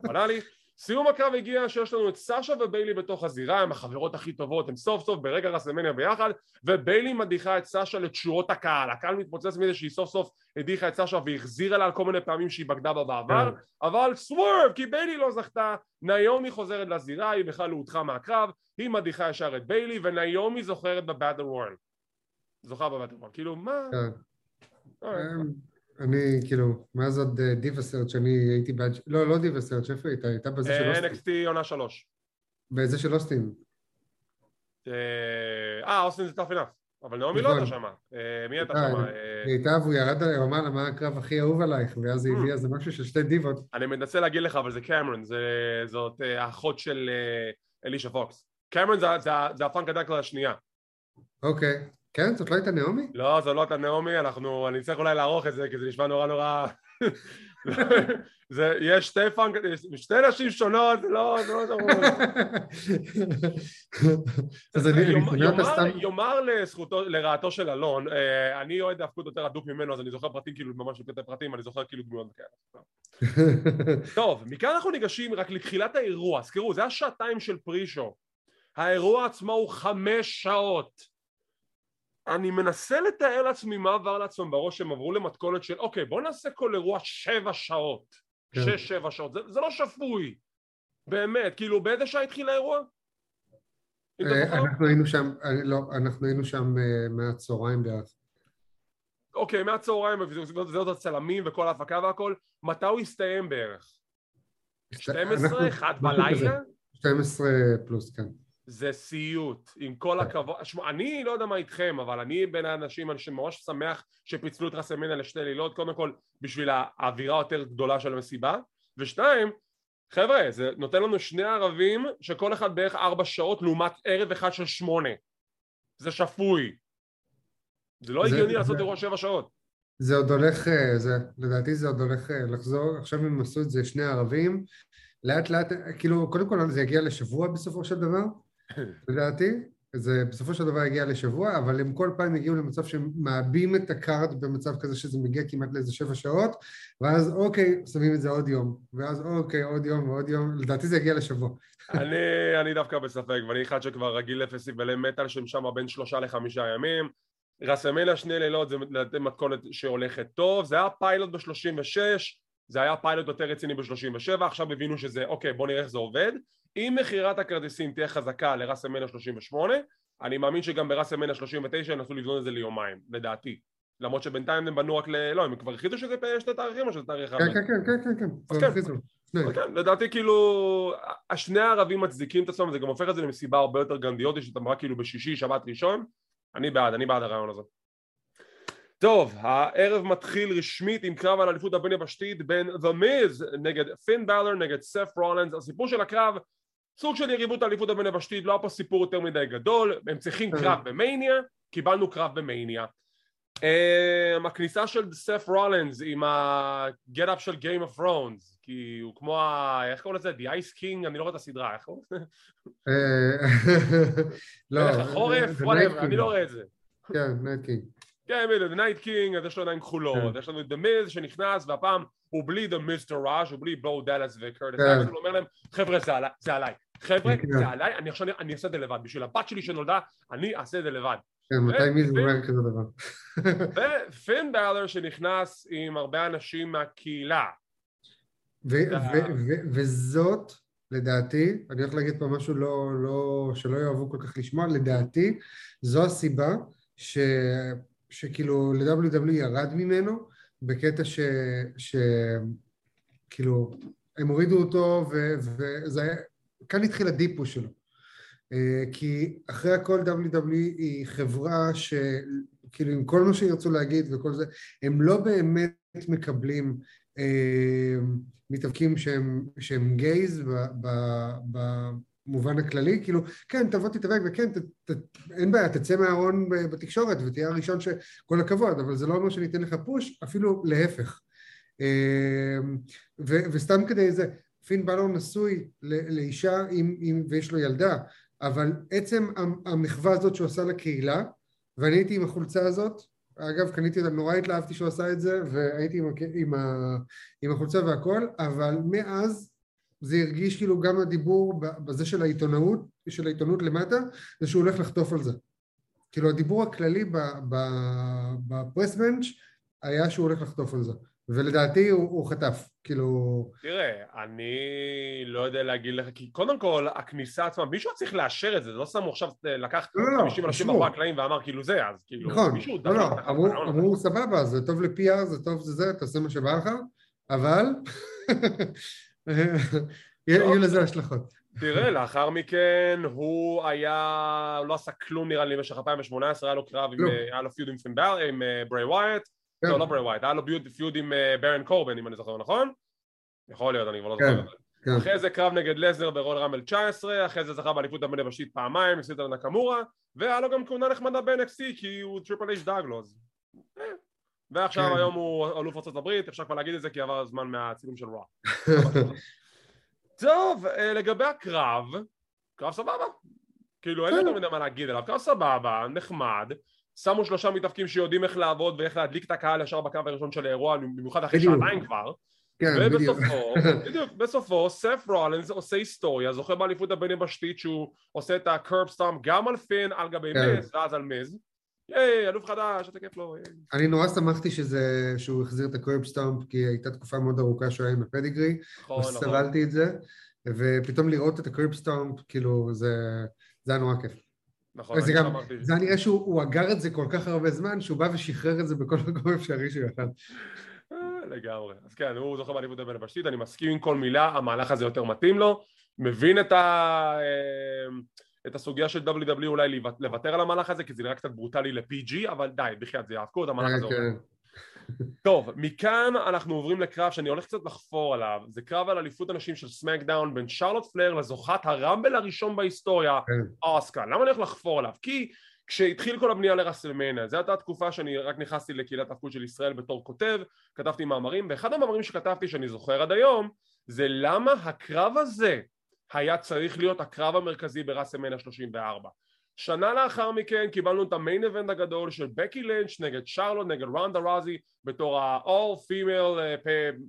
עונה לי סיום הקרב הגיע שיש לנו את סאשה וביילי בתוך הזירה, הם החברות הכי טובות, הם סוף סוף ברגע רסמניה ביחד, וביילי מדיחה את סאשה לתשורות הקהל, הקהל מתפוצץ מזה שהיא סוף סוף הדיחה את סאשה והחזירה לה על כל מיני פעמים שהיא בגדה בה בעבר, כן. אבל סוורב, כי ביילי לא זכתה, ניומי חוזרת לזירה, היא בכלל לא הודחה מהקרב, היא מדיחה ישר את ביילי, וניומי זוכרת בבאטל וורל. זוכה בבאטל וורל, כאילו מה... אני כאילו, מאז עוד אה, דיווה סרט שאני הייתי בעד... לא, לא דיווה סרט, איפה הייתה? הייתה בזה של אוסטין. NXT עונה שלוש. באיזה של אוסטין? אה, אוסטין זה טאפ אינאף. אבל נעמי לא הייתה נכון. שמה. אה, מי הייתה שמה? אה, היא הייתה והוא ירד עליה, הוא אמר לה מה הקרב הכי אהוב עלייך, ואז היא הביאה איזה משהו של שתי דיבות. אני מנסה להגיד לך, אבל זה קמרון, זאת האחות של אלישה פוקס. קמרון זה הפאנק השנייה. אוקיי. כן? זאת לא הייתה נעמי? לא, זו לא הייתה נעמי, אנחנו, אני צריך אולי לערוך את זה כי זה נשמע נורא נורא... זה, יש שתי פאנק, שתי נשים שונות, זה לא, זה לא אז אני יאמר לזכותו, לרעתו של אלון, אה, אני אוהד ההפקות יותר הדוק ממנו, אז אני זוכר פרטים כאילו, ממש יותר פרטים, אני זוכר כאילו דמויות כאלה. טוב, מכאן אנחנו ניגשים רק לתחילת האירוע, זכרו, זה השעתיים של פרישו. האירוע עצמו הוא חמש שעות. אני מנסה לתאר לעצמי מה עבר לעצמם בראש שהם עברו למתכונת של אוקיי בוא נעשה כל אירוע שבע שעות כן. שש שבע שעות זה, זה לא שפוי באמת כאילו באיזה שעה התחיל האירוע? אה, אנחנו היינו שם אה, לא אנחנו היינו שם אה, מהצהריים בערך אוקיי מהצהריים זה עוד הצלמים וכל ההפקה והכל מתי הוא הסתיים בערך? 12? 1 בלילה? 12 פלוס כן זה סיוט, עם כל הכבוד, שמע, אני לא יודע מה איתכם, אבל אני בין האנשים שממש שמח שפיצלו את רסמנה לשתי לילות, קודם כל בשביל האווירה יותר גדולה של המסיבה, ושתיים, חבר'ה, זה נותן לנו שני ערבים שכל אחד בערך ארבע שעות לעומת ערב אחד של שמונה, זה שפוי, זה לא הגיוני לעשות אירוע שבע שעות. זה עוד הולך, אה, זה, לדעתי זה עוד הולך אה, לחזור, עכשיו הם עשו את זה שני ערבים, לאט לאט, כאילו, קודם כל זה יגיע לשבוע בסופו של דבר, לדעתי, זה בסופו של דבר הגיע לשבוע, אבל הם כל פעם הגיעו למצב שהם מעבים את ה-card במצב כזה שזה מגיע כמעט לאיזה שבע שעות, ואז אוקיי, שמים את זה עוד יום, ואז אוקיי, עוד יום ועוד יום, לדעתי זה הגיע לשבוע. אני, אני דווקא בספק, ואני אחד שכבר רגיל לפסטיבלי מטאל שהם שם בין שלושה לחמישה ימים. רסמלה שני לילות זה מתכונת שהולכת טוב, זה היה פיילוט ב-36, זה היה פיילוט יותר רציני ב-37, עכשיו הבינו שזה, אוקיי, בוא נראה איך זה עובד. אם מכירת הכרטיסים תהיה חזקה לראסלמניה 38 אני מאמין שגם בראסלמניה 39 ינסו לבנות את זה ליומיים, לדעתי למרות שבינתיים הם בנו רק ל... לא, הם כבר הכריזו שזה שתי תאריכים או שזה תאריך? כן, כן, כן, כן, כן, אז כן. כן, לדעתי כאילו, השני הערבים מצדיקים את עצמם, זה גם הופך את זה למסיבה הרבה יותר גרנדיוטית, שאתה רק כאילו בשישי, שבת ראשון, אני בעד, אני בעד הרעיון הזה. טוב, הערב מתחיל רשמית עם קרב על אליפות הבין יבשתית בין The Miz נגד פין בלר נגד סף רולנס, הסיפור של הקרב סוג של יריבות האליפות הבין יבשתית, לא היה פה סיפור יותר מדי גדול, הם צריכים קרב במאניה, קיבלנו קרב במאניה. Um, הכניסה של סף רולנס עם ה-get-up של Game of Thrones כי הוא כמו ה... איך קוראים לזה? The Ice King? אני לא רואה את הסדרה, איך קוראים לזה? לא. מלך החורף? אני לא רואה את זה. כן, Night King. כן, בדיוק, Night King, אז יש לו עיניים כחולות, יש לנו את Miz שנכנס והפעם הוא בלי The Miztourage, הוא בלי בואו דאלאס וקרטיס, הוא אומר להם חבר'ה זה עליי, חבר'ה זה עליי, אני עכשיו אני אעשה את זה לבד, בשביל הבת שלי שנולדה אני אעשה את זה לבד כן, מתי מי זה אומר כזה דבר? ופין באלר שנכנס עם הרבה אנשים מהקהילה. וזאת, לדעתי, אני הולך להגיד פה משהו לא, לא, שלא יאהבו כל כך לשמוע, לדעתי, זו הסיבה ש, שכאילו ל-WW ירד ממנו, בקטע ש... ש... כאילו, הם הורידו אותו, וזה היה... כאן התחיל הדיפו שלו. אה, כי אחרי הכל WWE היא חברה שכאילו עם כל מה שירצו להגיד וכל זה, הם לא באמת מקבלים אה, מתאבקים שהם, שהם גייז ב, ב, במובן הכללי, כאילו כן תבוא תתאבק וכן ת, ת, אין בעיה תצא מהארון בתקשורת ותהיה הראשון שכל הכבוד אבל זה לא אומר שניתן לך פוש אפילו להפך אה, ו, וסתם כדי זה פין בלור נשוי לאישה עם, עם, ויש לו ילדה אבל עצם המחווה הזאת שהוא עשה לקהילה, ואני הייתי עם החולצה הזאת, אגב קניתי אותה, נורא התלהבתי שהוא עשה את זה, והייתי עם, עם, ה, עם החולצה והכל, אבל מאז זה הרגיש כאילו גם הדיבור בזה של העיתונאות, של העיתונות למטה, זה שהוא הולך לחטוף על זה. כאילו הדיבור הכללי בפרס בנץ' היה שהוא הולך לחטוף על זה. ולדעתי הוא, הוא חטף, כאילו... תראה, אני לא יודע להגיד לך, כי קודם כל, הכניסה עצמה, מישהו צריך לאשר את זה, זה לא שמו עכשיו, לקח לא, לא, 50 אנשים מאחורי הקלעים ואמר כאילו זה, אז כאילו, נכון, מישהו לא, לא, אמרו, אמרו סבבה, זה טוב ל-PR, זה טוב זה זה, תעשה מה שבא לך, אבל יהיו לזה השלכות. תראה, לאחר מכן הוא היה, הוא לא עשה כלום נראה לי במשך 2018, היה לו קרב, עם, היה לו פיוד עם בריי ווייאט. לא, לא בריי ווייאט, היה לו feud עם אה, ברן קורבן אם אני זוכר נכון? יכול להיות, אני כבר לא זוכר כן, זה. כן. אחרי זה קרב נגד לסנר ברויאל ראמבל 19, אחרי זה זכה באליפות הבין יבשתית פעמיים, הפסיד לנקמורה, והיה לו גם כהונה נחמדה ב-NXT כי הוא טריפל אייץ' דאג לו, אז... אה. ועכשיו היום הוא אלוף הברית, אפשר כבר להגיד את זה כי עבר הזמן מהצילום של Raw. טוב, אה, לגבי הקרב, קרב סבבה. כאילו אין יותר מדי מה להגיד עליו, קרב סבבה, נחמד. שמו שלושה מתאבקים שיודעים איך לעבוד ואיך להדליק את הקהל ישר בקו הראשון של האירוע, במיוחד אחרי שעתיים כבר. כן, ובסופו, בדיוק, בסופו סף רולנס עושה היסטוריה, זוכה באליפות הבין יבשתית שהוא עושה את ה-Curb Stomp גם על פין, על גבי כן. מז, ואז על מז. היי, אלוף חדש, איזה כיף לו. אני נורא שמחתי שזה, שהוא החזיר את ה-Curb Stomp, כי הייתה תקופה מאוד ארוכה שהוא היה עם ה-Pedigree, נכון, נכון. וסבלתי את זה, ופתאום לראות את ה-Curb Stomp, כאילו, זה היה נורא כיף. נכון, זה גם, זה היה נראה שהוא אגר את זה כל כך הרבה זמן, שהוא בא ושחרר את זה בכל מקום אפשרי שהוא יכל. אה, לגמרי. אז כן, הוא זוכה באליפות הבין יבשתית, אני מסכים עם כל מילה, המהלך הזה יותר מתאים לו, מבין את, ה... אה, את הסוגיה של WWE אולי לוותר על המהלך הזה, כי זה נראה קצת ברוטלי ל-PG, אבל די, בחייאת זה יעקו את המהלך הזה. כן. טוב, מכאן אנחנו עוברים לקרב שאני הולך קצת לחפור עליו, זה קרב על אליפות הנשים של סמקדאון בין שרלוט פלייר לזוכת הרמבל הראשון בהיסטוריה, כן. אוסקה. למה אני הולך לחפור עליו? כי כשהתחיל כל הבנייה לרסלמניה, זו הייתה תקופה שאני רק נכנסתי לקהילת הפקוד של ישראל בתור כותב, כתבתי מאמרים, ואחד המאמרים שכתבתי שאני זוכר עד היום, זה למה הקרב הזה היה צריך להיות הקרב המרכזי ברסלמניה 34. שנה לאחר מכן קיבלנו את המיין אבנט הגדול של בקי לינץ' נגד שרלוט נגד רונדה רזי בתור ה-all female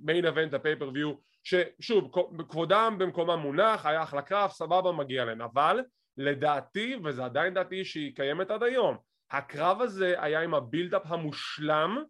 מיין אבנט הפייפריוויו ששוב כבודם במקומם מונח היה אחלה קרב סבבה מגיע להם. אבל לדעתי וזה עדיין דעתי שהיא קיימת עד היום הקרב הזה היה עם הבילדאפ המושלם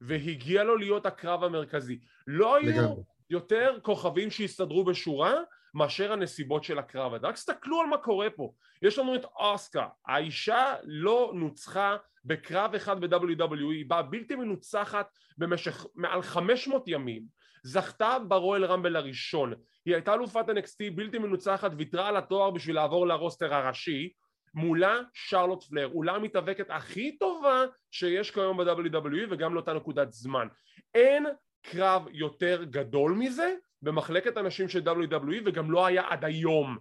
והגיע לו להיות הקרב המרכזי. לא היו יותר כוכבים שהסתדרו בשורה מאשר הנסיבות של הקרב הזה. רק תסתכלו על מה קורה פה. יש לנו את אוסקה, האישה לא נוצחה בקרב אחד ב-WWE, היא באה בלתי מנוצחת במשך מעל 500 ימים, זכתה ברואל רמבל הראשון, היא הייתה אלופת NXT בלתי מנוצחת, ויתרה על התואר בשביל לעבור לרוסטר הראשי, מולה שרלוט פלר, אולי המתאבקת הכי טובה שיש כיום ב-WWE וגם לאותה נקודת זמן. אין קרב יותר גדול מזה במחלקת הנשים של WWE וגם לא היה עד היום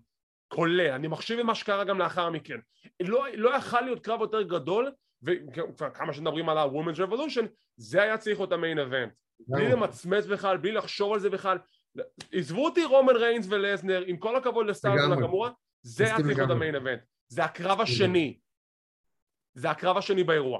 כולל, אני מחשיב את מה שקרה גם לאחר מכן. לא, לא יכל להיות קרב יותר גדול, וכמה שמדברים על ה-Women's Revolution, זה היה צריך להיות המיין אבנט. בלי למצמץ בכלל, בלי לחשוב על זה בכלל. עזבו אותי רומן ריינס ולזנר, עם כל הכבוד לסטארט ולקמורה, זה היה צריך להיות המיין אבנט. זה הקרב השני. זה הקרב השני באירוע.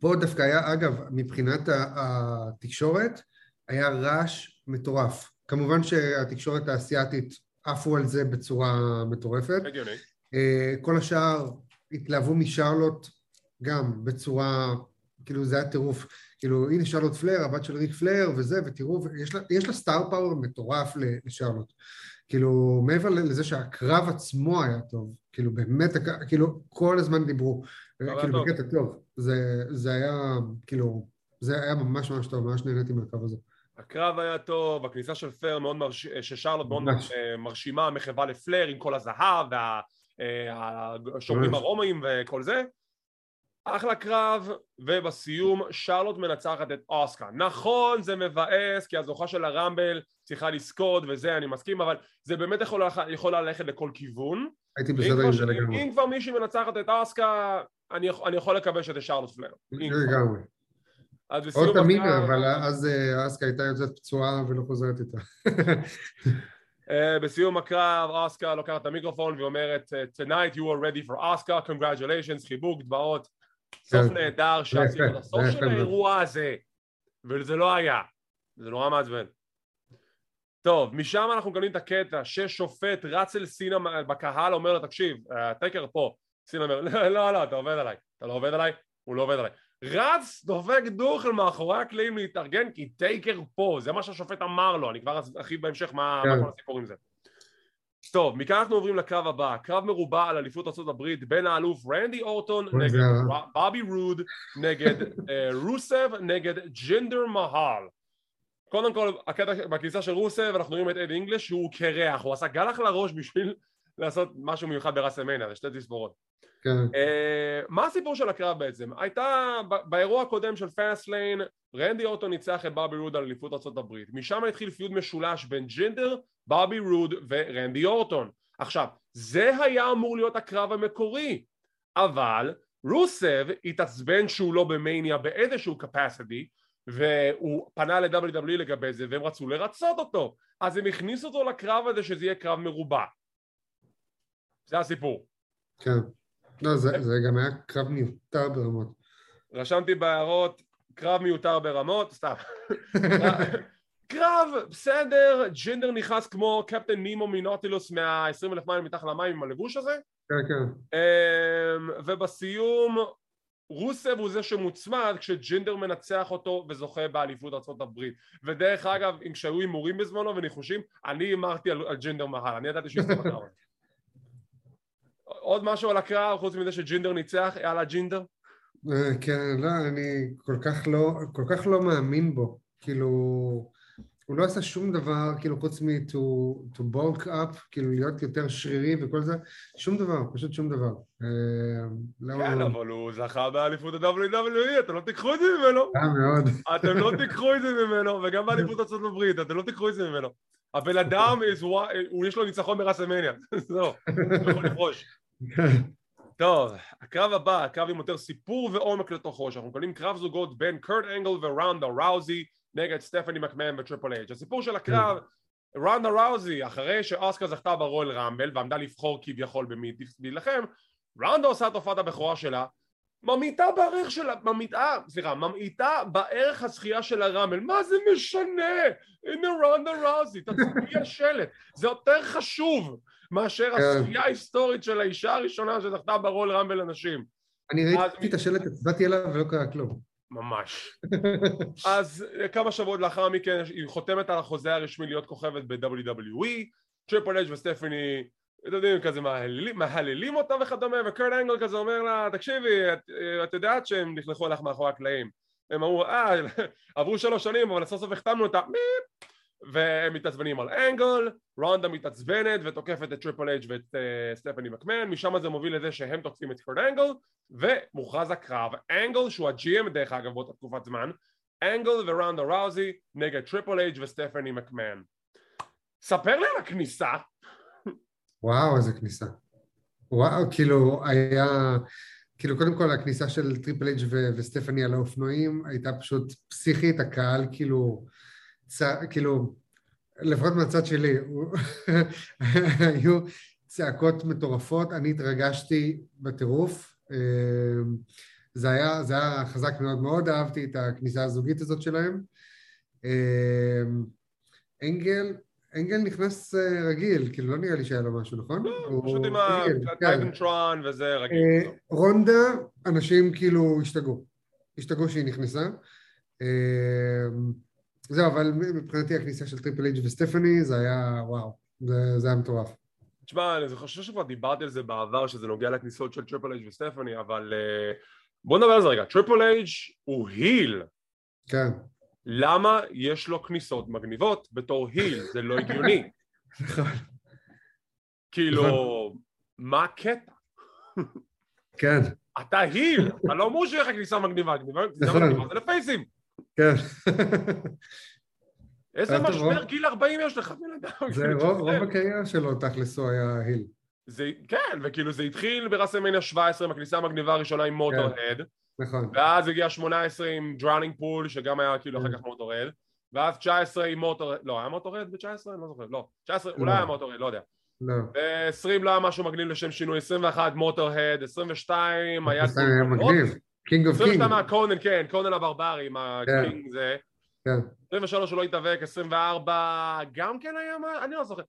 פה דווקא היה, אגב, מבחינת התקשורת, היה רעש מטורף. כמובן שהתקשורת האסייתית עפו על זה בצורה מטורפת. הגיוני. אה, כל השאר התלהבו משרלוט גם בצורה, כאילו זה היה טירוף. כאילו, הנה שרלוט פלר, הבת של ריק פלר וזה, ותראו, יש לה, יש לה סטאר פאוור מטורף לשרלוט. כאילו, מעבר לזה שהקרב עצמו היה טוב, כאילו באמת, כאילו, כל הזמן דיברו, כאילו בקטע טוב, זה, זה היה, כאילו, זה היה ממש ממש טוב, ממש נהניתי מהקרב הזה. הקרב היה טוב, הכניסה של פלר מאוד מרש... ששרלוט מאוד מרשימה, מחווה לפלר עם כל הזהב והשומרים אה, הרומאים וכל זה אחלה קרב, ובסיום שרלוט מנצחת את אוסקה. נכון, זה מבאס, כי הזוכה של הרמבל צריכה לזכות וזה, אני מסכים, אבל זה באמת יכול, יכול ללכת לכל כיוון. הייתי בסדר עם זה לגמרי. אם כבר מישהי מנצחת את אוסקה, אני, אני יכול לקבל שזה שרלוט פלר. לגמרי. עוד תמיד, אבל אז אה, אסקה הייתה יוצאת פצועה ולא חוזרת איתה. Uh, בסיום הקרב אסקה לוקחת את המיקרופון ואומרת Tonight you are ready for Oscar, congratulations, חיבוק, דמעות. סוף כן. נהדר שעשינו את הסוף של האירוע הזה. וזה לא היה. זה נורא מעצבן. טוב משם אנחנו מקבלים את הקטע ששופט רץ אל סינה בקהל אומר לו תקשיב טייקר פה. סינה אומר לא לא לא אתה עובד עליי. אתה לא עובד עליי? הוא לא עובד עליי רץ דופק דוחל מאחורי הקלעים להתארגן כי טייקר פה זה מה שהשופט אמר לו אני כבר ארחיב בהמשך מה, מה כן. כל הסיפור עם זה. טוב, מכאן אנחנו עוברים לקרב הבא, קרב מרובע על אליפות ארה"ב בין האלוף רנדי אורטון נגד בובי רוד נגד אה, רוסב נגד ג'ינדר מהל קודם כל, הקטע בכניסה של רוסב אנחנו רואים את אד אינגלש שהוא קרח, הוא עשה גלח לראש בשביל לעשות משהו מיוחד בראסלמניה, זה שתי תספורות כן. Uh, מה הסיפור של הקרב בעצם? הייתה באירוע הקודם של פאסט ליין רנדי אורטון ניצח את בובי רוד על אליפות ארה"ב משם התחיל feud משולש בין ג'ינדר בובי רוד ורנדי אורטון. עכשיו, זה היה אמור להיות הקרב המקורי, אבל רוסב התעצבן שהוא לא במאניה באיזשהו capacity והוא פנה ל-WWE לגבי זה והם רצו לרצות אותו אז הם הכניסו אותו לקרב הזה שזה יהיה קרב מרובע זה הסיפור. כן, לא זה, זה גם היה קרב מיותר ברמות. רשמתי בהערות קרב מיותר ברמות, סתם. קרב, בסדר, ג'ינדר נכנס כמו קפטן נימו מנוטילוס מה-20 אלף מים מתחת למים עם הלבוש הזה. כן, כן. אמ, ובסיום רוסב הוא זה שמוצמד כשג'ינדר מנצח אותו וזוכה באליפות ארה"ב ודרך אגב, אם כשהיו הימורים בזמנו וניחושים, אני הימרתי על, על ג'ינדר מהל, אני ידעתי שיש את בקרב עוד משהו על הקרב חוץ מזה שג'ינדר ניצח, יאללה ג'ינדר? אה, כן, לא, אני כל כך לא, כל כך לא מאמין בו, כאילו הוא לא עשה שום דבר, כאילו, חוץ מ- to, to bulk up, כאילו, להיות יותר שרירי וכל זה, שום דבר, פשוט שום דבר. אה, כן, אבל הוא זכה באליפות ה-WWE, אתם לא תיקחו את זה ממנו. אה, מאוד. אתם לא תיקחו את זה ממנו, וגם באליפות ארצות הברית, אתם לא תיקחו את זה ממנו. הבן אדם, יש לו ניצחון בראסלמניה, זהו, הוא יכול לפרוש. טוב, הקרב הבא, הקרב עם יותר סיפור ועומק לתוכו, שאנחנו מקבלים קרב זוגות בין קרט אנגל ורונדה ראוזי נגד סטפני מקמן וטריפל אייג'. הסיפור של הקרב, רונדה ראוזי, אחרי שאסוקה זכתה ברול רמבל ועמדה לבחור כביכול במי להילחם, רונדה עושה הופעת הבכורה שלה, ממעיטה בערך של, ממעיטה, סליחה, ממעיטה בערך הזכייה של הרמבל, מה זה משנה? הנה רונדה ראוזי, תצביע שלט, זה יותר חשוב מאשר כן. הזכייה ההיסטורית של האישה הראשונה שזכתה ברול רמבל לנשים. אני ראיתי את השלט, הצבעתי עליו ולא קרה כלום. ממש. אז כמה שבועות לאחר מכן היא חותמת על החוזה הרשמי להיות כוכבת ב-WWE, טריפל אג' וסטפני, אתם יודעים, כזה מהללים, מהללים אותה וכדומה, וקרט אנגל כזה אומר לה, תקשיבי, את, את יודעת שהם לכלכו לך מאחורי הקלעים. הם אמרו, אה, עברו שלוש שנים, אבל סוף סוף החתמנו אותה, מיפ. והם מתעצבנים על אנגל, רונדה מתעצבנת ותוקפת את טריפל אייג' ואת uh, סטפני מקמן, משם זה מוביל לזה שהם תוקפים את קרט אנגל, ומוכרז הקרב, אנגל שהוא ה-GM דרך אגב באותה תקופת זמן, אנגל ורונדה ראוזי נגד טריפל אייג' וסטפני מקמן. ספר לי על הכניסה וואו, איזה כניסה. וואו, כאילו, היה... כאילו, קודם כל, הכניסה של טריפל אייג' וסטפני על האופנועים הייתה פשוט פסיכית, הקהל כאילו... צ... כאילו, לפחות מהצד שלי, היו צעקות מטורפות, אני התרגשתי בטירוף. אמ, זה היה, זה היה חזק מאוד מאוד, אהבתי את הכניסה הזוגית הזאת שלהם. אמ, אנגל, אנגל נכנס אה, רגיל, כאילו לא נראה לי שהיה לו משהו, נכון? לא, פשוט עם ה-Titantron כן. וזה רגיל. אה, רונדה, אנשים כאילו השתגעו. השתגעו שהיא נכנסה. זהו, אבל מבחינתי הכניסה של טריפל אייג' וסטפני זה היה וואו, זה, זה היה מטורף. תשמע, אני חושב שכבר דיברתי על זה בעבר, שזה נוגע לכניסות של טריפל אייג' וסטפני, אבל uh, בוא נדבר על זה רגע. טריפל אייג' הוא heel. כן. למה יש לו כניסות מגניבות בתור heel? זה לא הגיוני. נכון. כאילו, מה הקטע? כן. אתה heel, אתה לא אמור שיהיה לך כניסה מגניבה, כניסה נכון. מגניבה זה ל-face ים. כן. איזה משבר גיל 40 יש לך, בן אדם? זה רוב הקריירה שלו תכלס הוא היה heel. זה, כן, וכאילו זה התחיל בראסלמניה 17 עם הכניסה המגניבה הראשונה עם מוטורהד. נכון. ואז הגיע 18 עם דראונינג פול, שגם היה כאילו אחר כך מוטורהד. ואז 19 עם מוטורהד, לא, היה מוטורהד ב-19? אני לא זוכר, לא. 19, אולי היה מוטורהד, לא יודע. לא. ו-20 לא היה משהו מגניב לשם שינוי, 21 מוטורהד, 22 היה... 22 היה מגניב. King of Kings. 22 היה קונן, כן, קונן הברברי עם ה-king זה. כן. 23 הוא לא התאבק, 24 גם כן היה מה, אני לא זוכר.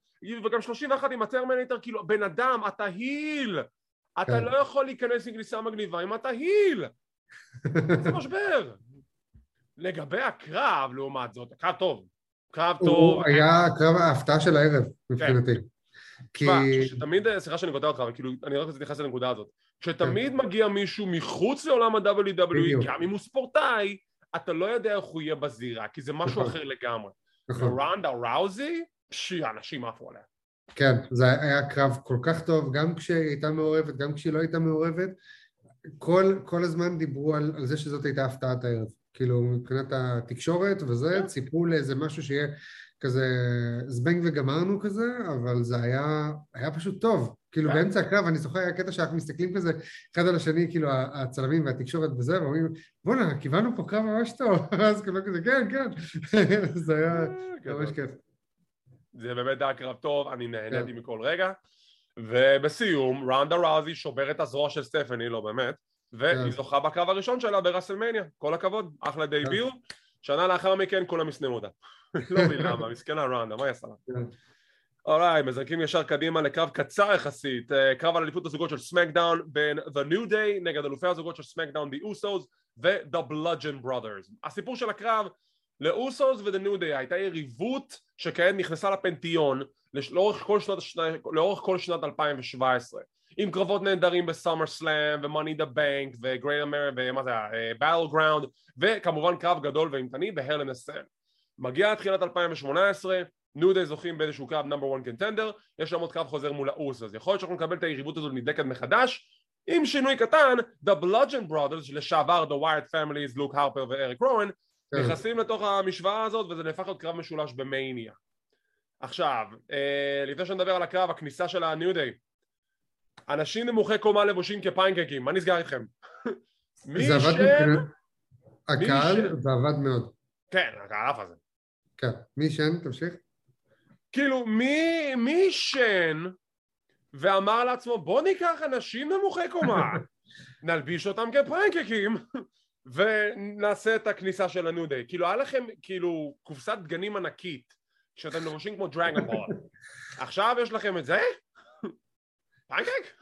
וגם 31 עם הטרמינטר, כאילו, בן אדם, אתה היל! אתה כן. לא יכול להיכנס עם כניסה מגניבה אם אתה היל! זה משבר! לגבי הקרב, לעומת זאת, הקרב טוב. קרב טוב. הוא היה קרב ההפתעה של הערב, מבחינתי. כן. כי... שתמיד, סליחה שאני קוטע אותך, אבל כאילו, אני רק רוצה להתייחס לנקודה הזאת. כשתמיד כן. מגיע מישהו מחוץ לעולם ה-WWE, גם אם הוא ספורטאי, אתה לא יודע איך הוא יהיה בזירה, כי זה משהו נכון. אחר לגמרי. נכון. ורונדה ראוזי, פשי, אנשים עפו עליה. כן, זה היה קרב כל כך טוב, גם כשהיא הייתה מעורבת, גם כשהיא לא הייתה מעורבת, כל, כל הזמן דיברו על, על זה שזאת הייתה הפתעת הערב. כאילו, מבחינת התקשורת וזה, כן. ציפו לאיזה משהו שיהיה כזה זבנג וגמרנו כזה, אבל זה היה, היה פשוט טוב. כאילו כן. באמצע הקרב, אני זוכר, היה קטע שאנחנו מסתכלים כזה אחד על השני, כאילו הצלמים והתקשורת וזה, ואומרים, בואנה, קיבלנו פה קרב ממש טוב, ואז כאילו כזה, כן, כן, זה היה אה, ממש כיף. זה באמת היה קרב טוב, אני נהניתי כן. מכל רגע. ובסיום, רונדה ראוזי שוברת את הזרוע של סטפני, לא באמת, והיא כן. זוכה בקרב הראשון שלה בראסלמניה, כל הכבוד, אחלה debut. שנה לאחר מכן כולם ישנאו אותה. לא מבין למה, מסכנה רונדה, מה היא עשתה לה? אולי, מזנקים ישר קדימה לקרב קצר יחסית, אה, קרב על אליפות הזוגות של סמקדאון בין The New Day נגד אלופי הזוגות של סמקדאון, The Usos ו-The Bludgeon Brothers. הסיפור של הקרב, לאוסוס ו-The New Day הייתה יריבות שכעת נכנסה לפנתיון לאורך כל שנת, לאורך כל שנת 2017 עם קרבות נהדרים בסאמר סלאם ו- Money in the Bank ו-Great America ומה זה היה, Battle Ground וכמובן קרב גדול ואימתני ב-Hell in a Cell. מגיע תחילת 2018 ניו דיי זוכים באיזשהו קרב number 1 contender, יש שם עוד קרב חוזר מול האוסוס, אז יכול להיות שאנחנו נקבל את היריבות הזאת נדלקת מחדש, עם שינוי קטן, The Bludgeon Brothers, לשעבר The Wired Families, לוק הרפר ואריק רואן. נכנסים לתוך המשוואה הזאת וזה נהפך להיות קרב משולש במאניה. עכשיו, אה, לפני שנדבר על הקרב, הכניסה של הניו דיי, אנשים נמוכי קומה לבושים כפיינקקים, מה נסגר איתכם? זה עבד מבחינת... הקהל, זה עבד מאוד. כן, הקהל אף הזה. כן, מי שם? תמשיך. כאילו, מי, מי עישן ואמר לעצמו בוא ניקח אנשים נמוכי קומה, נלביש אותם כפרנקקים ונעשה את הכניסה של הניו דיי. כאילו, היה לכם כאילו קופסת דגנים ענקית שאתם לבושים כמו דרגון בול. עכשיו יש לכם את זה? פרנקק?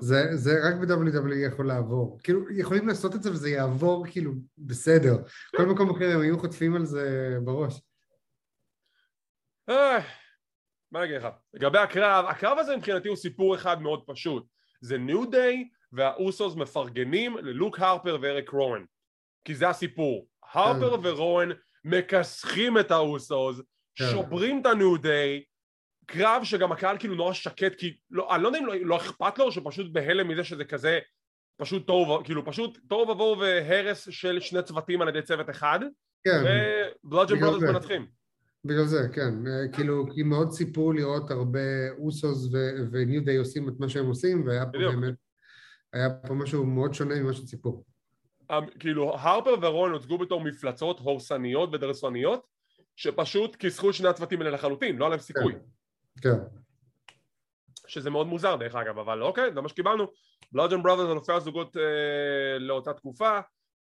זה, זה רק ב-WWE יכול לעבור. כאילו, יכולים לעשות את זה וזה יעבור כאילו בסדר. כל מקום אחר הם היו חוטפים על זה בראש. אה, מה נגיד לך? לגבי הקרב, הקרב הזה מבחינתי הוא סיפור אחד מאוד פשוט. זה ניו דיי והאוסוס מפרגנים ללוק הרפר ואריק רואן. כי זה הסיפור. הרפר כן. ורואן מכסחים את האוסוס, כן. שוברים את הניו דיי, קרב שגם הקהל כאילו נורא שקט כי לא, אני לא יודע אם לא, לא אכפת לו שפשוט בהלם מזה שזה כזה פשוט טוב, כאילו פשוט טוב עבור והרס של שני צוותים על ידי צוות אחד כן. ובלאג'ן ברודרס מנצחים בגלל זה, כן. אה, כאילו, כי מאוד ציפו לראות הרבה אוסוס וניו דיי עושים את מה שהם עושים, והיה פה באמת, היה פה משהו מאוד שונה ממה שציפו. אמ, כאילו, הרפר ורון הוצגו בתור מפלצות הורסניות ודרסוניות, שפשוט כיסחו שני הצוותים האלה לחלוטין, לא היה להם סיכוי. כן. כן. שזה מאוד מוזר דרך אגב, אבל אוקיי, זה מה שקיבלנו. בלאג'ן בראדרס אלופי הזוגות אה, לאותה תקופה,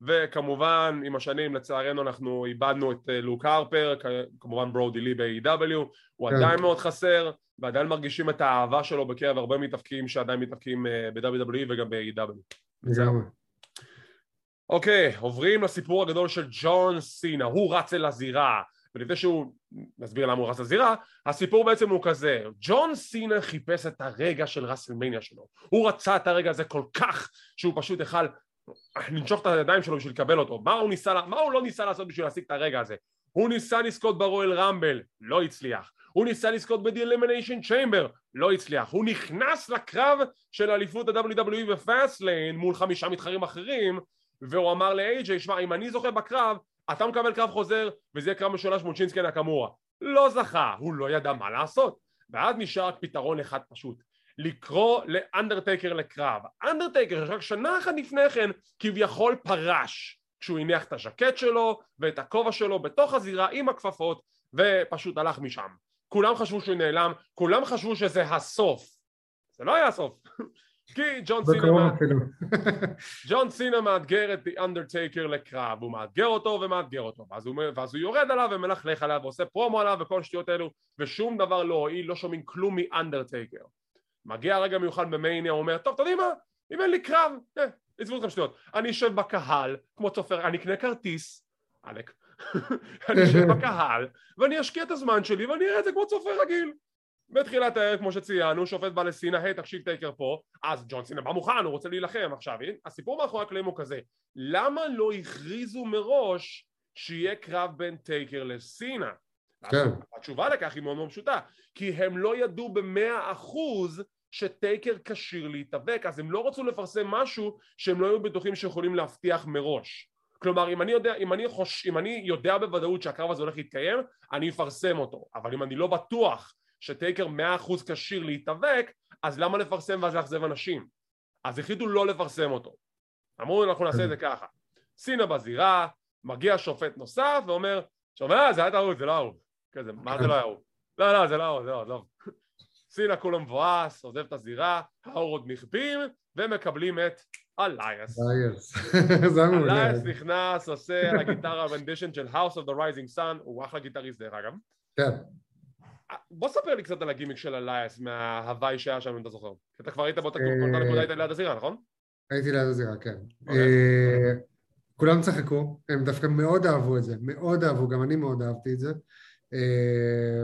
וכמובן עם השנים לצערנו אנחנו איבדנו את אה, לוק הרפר, כמובן ברודי לי ב-AW, הוא כן. עדיין מאוד חסר, ועדיין מרגישים את האהבה שלו בקרב הרבה מתאפקים שעדיין מתאפקים אה, ב-WWE וגם ב-AW. לגמרי. אוקיי, עוברים לסיפור הגדול של ג'ון סינה, הוא רץ אל הזירה, ולפני שהוא נסביר למה הוא רץ לזירה, הסיפור בעצם הוא כזה, ג'ון סינה חיפש את הרגע של ראסלמניה שלו, הוא רצה את הרגע הזה כל כך שהוא פשוט יכל לנשוך את הידיים שלו בשביל לקבל אותו, מה הוא, ניסה, מה הוא לא ניסה לעשות בשביל להשיג את הרגע הזה? הוא ניסה לזכות ברואל רמבל, לא הצליח, הוא ניסה לזכות ב-The צ'יימבר, לא הצליח, הוא נכנס לקרב של אליפות ה-WWE ליין מול חמישה מתחרים אחרים והוא אמר לאיי-ג'יי, שמע אם אני זוכה בקרב אתה מקבל קרב חוזר וזה יהיה קרב משולש מול שינסקי נקמורה. לא זכה, הוא לא ידע מה לעשות. ואז נשאר רק פתרון אחד פשוט לקרוא לאנדרטייקר לקרב. אנדרטייקר שרק שנה אחת לפני כן כביכול פרש כשהוא הניח את הז'קט שלו ואת הכובע שלו בתוך הזירה עם הכפפות ופשוט הלך משם. כולם חשבו שהוא נעלם, כולם חשבו שזה הסוף. זה לא היה הסוף כי ג'ון סינה, ג'ון סינה מאתגר את The Undertaker לקרב, הוא מאתגר אותו ומאתגר אותו, ואז הוא, ואז הוא יורד עליו ומלכלך עליו ועושה פרומו עליו וכל השטויות האלו, ושום דבר לא הועיל, לא שומעים כלום מאנדרטייקר. מגיע רגע מיוחד במייניה, הוא אומר, טוב, אתה יודעים מה? אם אין לי קרב, אה, עזבו אתכם שטויות. אני אשב בקהל, כמו צופר, אני אקנה כרטיס, עלק, אני אשב בקהל, ואני אשקיע את הזמן שלי ואני אראה את זה כמו צופר רגיל. בתחילת הערב כמו שציינו שופט בא לסינה היי תקשיב טייקר פה. אז ג'ון סינה בא מוכן הוא רוצה להילחם. עכשיו הסיפור מאחורי הקלעים הוא כזה. למה לא הכריזו מראש שיהיה קרב בין טייקר לסינה? כן. התשובה לכך היא מאוד מאוד פשוטה כי הם לא ידעו במאה אחוז שטייקר כשיר להתאבק אז הם לא רצו לפרסם משהו שהם לא היו בטוחים שיכולים להבטיח מראש. כלומר אם אני יודע, אם אני, חוש, אם אני יודע בוודאות שהקרב הזה הולך להתקיים אני אפרסם אותו. אבל אם אני לא בטוח שטייקר מאה אחוז כשיר להתאבק אז למה לפרסם ואז לאכזב אנשים? אז החליטו לא לפרסם אותו. אמרו אנחנו נעשה את זה ככה. סינה בזירה מגיע שופט נוסף ואומר שומע זה היה טעות זה לא ההוא כזה מה זה לא היה הוא לא לא זה לא ההוא זה לא עזוב סינה כולו מבואס עוזב את הזירה האורות נכבים ומקבלים את אלייאס אלייאס נכנס עושה על הגיטרה rendition של House of the Rising Sun הוא אחלה גיטריסט דרך אגב. כן בוא ספר לי קצת על הגימיק של אלייס מההוואי שהיה שם אם אתה זוכר. אתה כבר היית באותה נקודה היית ליד הזירה נכון? הייתי ליד הזירה כן. אוקיי. אה, כולם צחקו הם דווקא מאוד אהבו את זה מאוד אהבו גם אני מאוד אהבתי את זה. אה,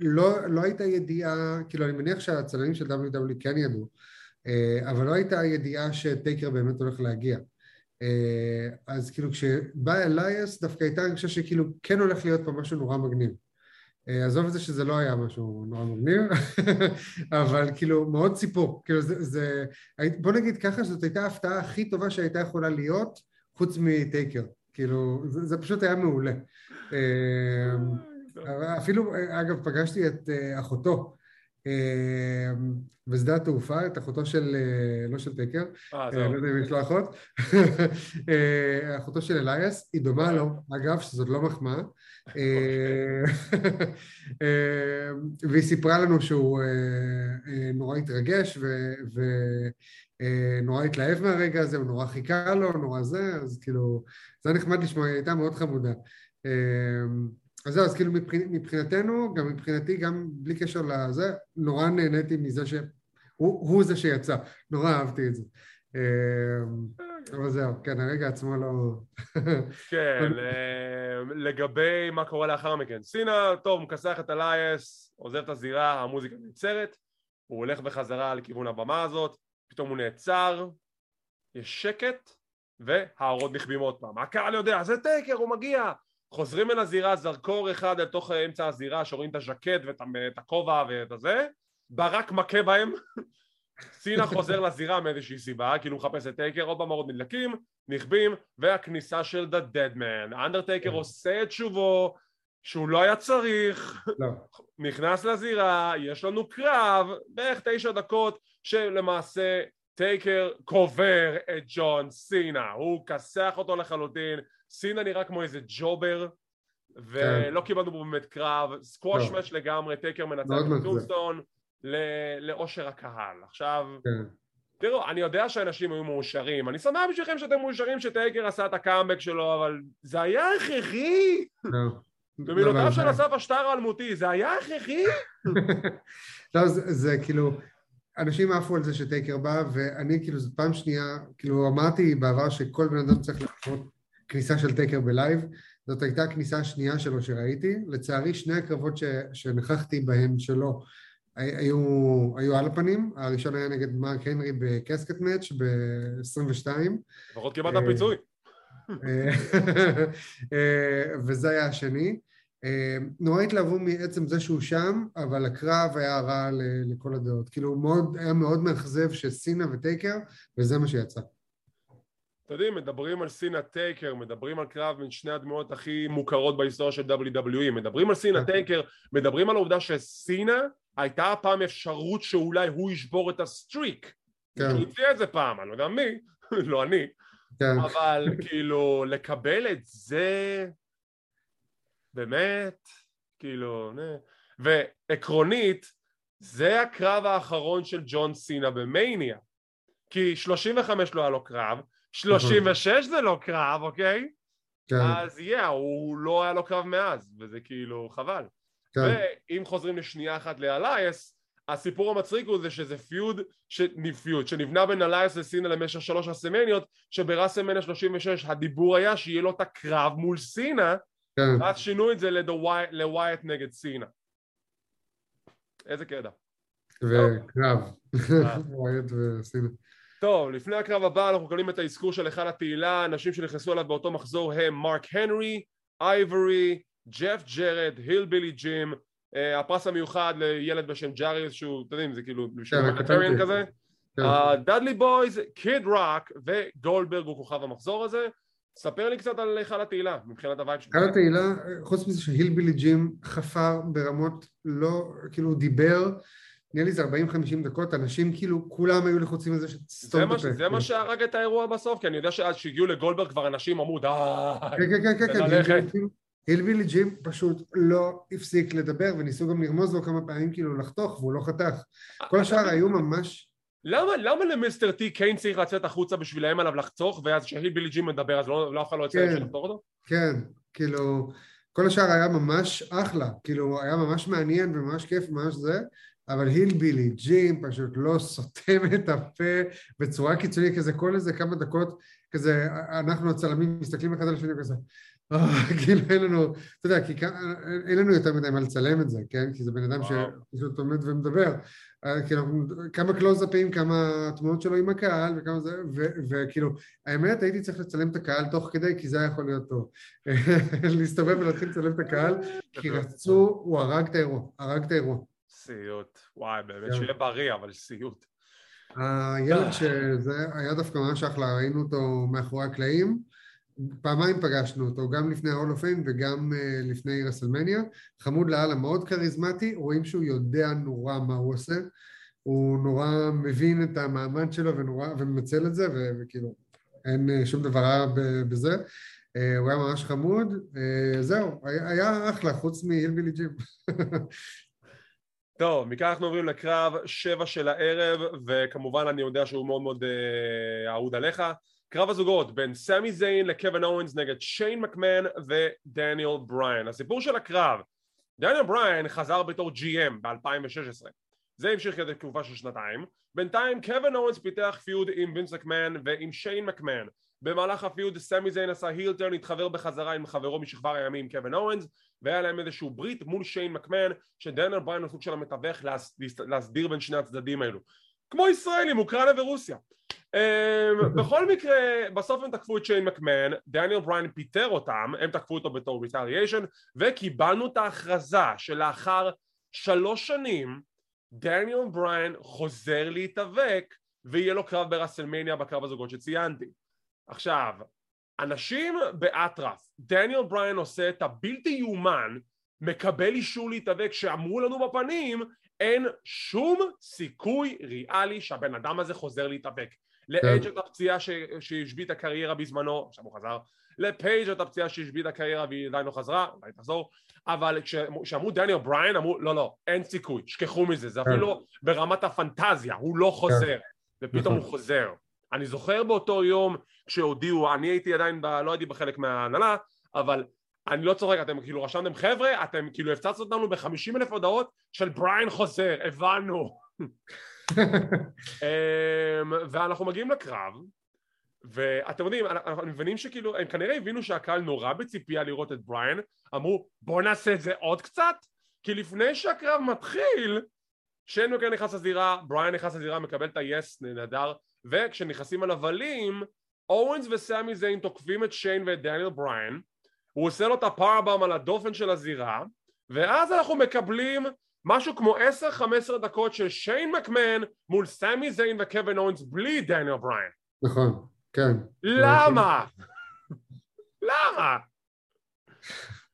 לא, לא הייתה ידיעה כאילו אני מניח שהצלמים של WW כן ידעו אה, אבל לא הייתה ידיעה שטייקר באמת הולך להגיע. אז כאילו כשבא אלייס דווקא הייתה הרגשה שכאילו כן הולך להיות פה משהו נורא מגניב. אה, עזוב את זה שזה לא היה משהו נורא מגניב, אבל כאילו מאוד ציפור, כאילו זה, זה, בוא נגיד ככה שזאת הייתה ההפתעה הכי טובה שהייתה יכולה להיות חוץ מטייקר, כאילו זה, זה פשוט היה מעולה. אה, אפילו אגב פגשתי את אה, אחותו בשדה התעופה, את אחותו של, לא של טייקר, לא יודע אם יש לו אחות, אחותו של אלייס, היא דומה לו, אגב, שזאת לא מחמאה, אה, אה, והיא סיפרה לנו שהוא אה, נורא התרגש ונורא התלהב מהרגע הזה, הוא נורא חיכה לו, נורא זה, אז כאילו, זה היה נחמד לשמוע, היא הייתה מאוד חמודה. אז זהו, אז כאילו מבחינתנו, גם מבחינתי, גם בלי קשר לזה, נורא נהניתי מזה שהוא הוא זה שיצא, נורא אהבתי את זה. אבל זהו, כן, הרגע עצמו לא... כן, לגבי מה קורה לאחר מכן. סינה, טוב, מכסח את אלייס, עוזב את הזירה, המוזיקה נעצרת, הוא הולך בחזרה לכיוון הבמה הזאת, פתאום הוא נעצר, יש שקט, והאורות נכבים עוד פעם. הקהל יודע, זה טייקר, הוא מגיע! חוזרים אל הזירה, זרקור אחד אל תוך אמצע הזירה, שרואים את הז'קט ואת הכובע ואת הזה, ברק מכה בהם סינה חוזר לזירה מאיזושהי סיבה, כאילו הוא מחפש את טייקר, עוד פעם עוד נדלקים, נכבים, והכניסה של The Dead Man. האנדרטייקר כן. עושה את שובו, שהוא לא היה צריך, לא. נכנס לזירה, יש לנו קרב, בערך תשע דקות שלמעשה טייקר קובר את ג'ון סינה, הוא כסח אותו לחלוטין, סינה נראה כמו איזה ג'ובר ולא קיבלנו בו באמת קרב, סקווש לא. match לגמרי, טייקר מנצח את מאכזב. tombstone לאושר הקהל. עכשיו, כן. תראו, אני יודע שאנשים היו מאושרים, אני שמח בשבילכם שאתם מאושרים שטייקר עשה את הקאמבק שלו, אבל זה היה הכרחי! לא. במילותיו אבל של אסף אשטר האלמותי, זה היה הכרחי? לא, זה, זה כאילו, אנשים עפו על זה שטייקר בא, ואני כאילו, זו פעם שנייה, כאילו אמרתי בעבר שכל בן אדם צריך לחוות כניסה של טייקר ב live, זאת הייתה הכניסה השנייה שלו שראיתי, לצערי שני הקרבות ש, שנכחתי בהם שלו הי- היו, היו על הפנים, הראשון היה נגד מרק הנרי ב casket match ב-22, לפחות קיבלת אה, פיצוי. אה, וזה היה השני. אה, נורא התלהבו מעצם זה שהוא שם, אבל הקרב היה רע לכל הדעות. כאילו, מאוד, היה מאוד מאכזב שסינה וטייקר, וזה מה שיצא. אתם יודעים, מדברים על סינה טייקר, מדברים על קרב בין שני הדמויות הכי מוכרות בהיסטוריה של WWE, מדברים על סינה כן. טייקר, מדברים על העובדה שסינה הייתה פעם אפשרות שאולי הוא ישבור את ה streak. כן. הוא הציע את זה פעם, אני לא יודע מי, לא אני, כן, אבל כאילו לקבל את זה באמת, כאילו, nah. ועקרונית, זה הקרב האחרון של ג'ון סינה במאניה. כי 35 לא היה לו קרב, 36 זה לא קרב, אוקיי? כן, אז יא, הוא לא היה לו קרב מאז, וזה כאילו חבל. כן, ואם חוזרים לשנייה אחת לאלייס, הסיפור המצחיק הוא זה שזה פיוד, ש... פיוד שנבנה בין אלייס לסינה למשך שלוש רסמניות, שבראסמניה 36 הדיבור היה שיהיה לו את הקרב מול סינה, כן. ואז שינו את זה לווייט נגד סינה. איזה קטע. וקרב. ווייט וסינה. טוב, לפני הקרב הבא אנחנו מקבלים את האזכור של היכל התהילה, אנשים שנכנסו אליו באותו מחזור הם מרק הנרי, אייבורי, ג'ף ג'רד, היל בילי ג'ים, אה, הפרס המיוחד לילד בשם ג'אריוס שהוא, אתם יודעים, זה כאילו, בשם כן, humanitarian כתבתי. כזה, כן. דאדלי בויז, קיד רוק וגולדברג הוא כוכב המחזור הזה, ספר לי קצת על היכל התהילה מבחינת ה vibe שלך. על התהילה, חוץ מזה שהילבילי ג'ים חפר ברמות לא, כאילו דיבר, נראה לי זה 40-50 דקות, אנשים כאילו, כולם היו לחוצים על זה זה שתסתום את הפה. זה מה שהרג את האירוע בסוף, כי אני יודע שעד שהגיעו לגולדברג כבר אנשים אמרו די, כן, כן, כן, כן, כן. הילבילי ג'ים- פשוט לא הפסיק לדבר, וניסו גם לרמוז לו כמה פעמים כאילו לחתוך, והוא לא חתך. כל השאר היו ממש... למה, למה למיסטר טי קיין צריך לצאת החוצה בשביל לאיים עליו לחתוך ואז כשהיל בילי ג'ים מדבר אז לא, לא אף אחד לא יצא כן. לחתוך אותו? כן, כאילו, כל השאר היה ממש אחלה, כאילו, היה ממש מעניין וממש כיף וממש זה, אבל הילבילי, ג'ים, פשוט לא סותם את הפה בצורה קיצונית, כזה כל איזה כמה דקות, כזה, אנחנו הצלמים מסתכלים אחד על השני כזה, "אה", כאילו אין לנו, אתה יודע, כי כ- אין לנו יותר מדי מה לצלם את זה, כן? כי זה בן אדם. שפשוט עומד ומדבר. אה, כאילו, כמה קלוזאפים, כמה תמונות שלו עם הקהל וכמה זה, וכאילו, האמת הייתי צריך לצלם את הקהל תוך כדי, כי זה היה יכול להיות טוב. להסתובב ולהתחיל לצלם את הקהל, כי רצו, הוא הרג את האירוע, הרג את האירוע. סיוט, וואי באמת כן. שיהיה בריא אבל סיוט. הילד שזה היה דווקא ממש אחלה, ראינו אותו מאחורי הקלעים, פעמיים פגשנו אותו, גם לפני ה-all of Fame וגם uh, לפני רסלמניה, חמוד לאללה, מאוד כריזמטי, רואים שהוא יודע נורא מה הוא עושה, הוא נורא מבין את המעמד שלו ונורא, ומנצל את זה, ו- וכאילו, אין אה, שום דבר רע בזה. אה, הוא היה ממש חמוד, אה, זהו, היה, היה אחלה, חוץ מהילבילי ג'ים. טוב, מכאן אנחנו עוברים לקרב שבע של הערב וכמובן אני יודע שהוא מאוד מאוד אה, אהוד עליך. קרב הזוגות בין סמי זיין לקווין אורנס נגד שיין מקמן ודניאל בריין. הסיפור של הקרב דניאל בריין חזר בתור GM ב-2016 זה המשיך כדי תקופה של שנתיים. בינתיים קווין אוונס פיתח feud עם וינס מקמן ועם שיין מקמן במהלך ה feud סמי זיין עשה heel turn התחבר בחזרה עם חברו משכבר הימים קווין אוונס והיה להם איזשהו ברית מול שיין מקמן שדניאל בריין הוא סוג של המתווך להס- להסדיר בין שני הצדדים האלו. כמו ישראלים, אוקראינה ורוסיה. אמ, בכל מקרה, בסוף הם תקפו את שיין מקמן, דניאל בריין פיטר אותם, הם תקפו אותו בתור retaliation וקיבלנו את ההכרזה שלאחר שלוש שנים דניאל בריין חוזר להתאבק ויהיה לו קרב ברסלמניה בקרב הזוגות שציינתי עכשיו, אנשים באטרף, דניאל בריין עושה את הבלתי יאומן, מקבל אישור להתאבק שאמרו לנו בפנים אין שום סיכוי ריאלי שהבן אדם הזה חוזר להתאבק. לאייג' את הפציעה שהשביא את הקריירה בזמנו, עכשיו הוא חזר, לפייג' את הפציעה שהשביא את הקריירה והיא עדיין לא חזרה, אולי תחזור, אבל כשאמרו דניאל בריין אמרו לא לא, אין סיכוי, שכחו מזה, זה כן. אפילו ברמת הפנטזיה, הוא לא חוזר, כן. ופתאום הוא נכון. חוזר. אני זוכר באותו יום כשהודיעו, אני הייתי עדיין, ב, לא הייתי בחלק מההנהלה, אבל אני לא צוחק, אתם כאילו רשמתם חבר'ה, אתם כאילו הפצצתם אותנו בחמישים אלף הודעות של בריין חוזר, הבנו. אמ, ואנחנו מגיעים לקרב, ואתם יודעים, אנחנו מבינים שכאילו, הם כנראה הבינו שהקהל נורא בציפייה לראות את בריין, אמרו בואו נעשה את זה עוד קצת, כי לפני שהקרב מתחיל, שיין מקר נכנס לזירה, בריין נכנס לזירה, מקבל את ה-yes, נהדר, וכשנכנסים על הבלים, אורנס וסמי זיין תוקפים את שיין ואת דניאל בריין, הוא עושה לו את הפארבאם על הדופן של הזירה, ואז אנחנו מקבלים משהו כמו 10-15 דקות של שיין מקמן מול סמי זיין וקווין אורנס בלי דניאל בריין. נכון, כן. למה? למה?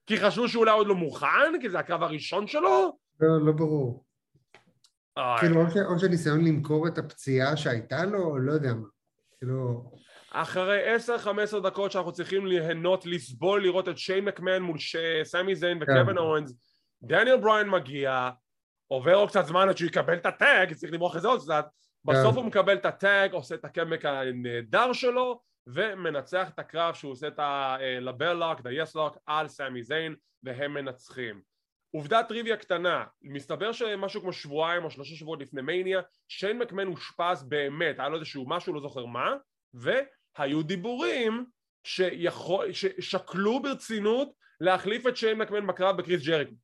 כי חשבו שאולי עוד לא מוכן? כי זה הקרב הראשון שלו? לא, לא ברור. כאילו, או שניסיון למכור את הפציעה שהייתה לו, לא יודע מה. כאילו... אחרי 10-15 דקות שאנחנו צריכים ליהנות, לסבול, לראות את שיין מקמן מול סמי זיין וקווין כן. אורנס, דניאל בריין מגיע, עובר עוד קצת זמן עד שהוא יקבל את הטאג, צריך למרוח את זה עוד קצת, בסוף כן. הוא מקבל את הטאג, עושה את הקמק הנהדר שלו, ומנצח את הקרב שהוא עושה את ה-לבל לוק, ה-yes לוק על סמי זיין, והם מנצחים. עובדת טריוויה קטנה, מסתבר שמשהו כמו שבועיים או שלושה שבועות לפני מניה, שיין מקמן אושפז באמת, היה לו איזשהו משהו, לא זוכר מה, והיו דיבורים שיכול, ששקלו ברצינות להחליף את שיין מקמן בקרב בקריס ג'ריקו.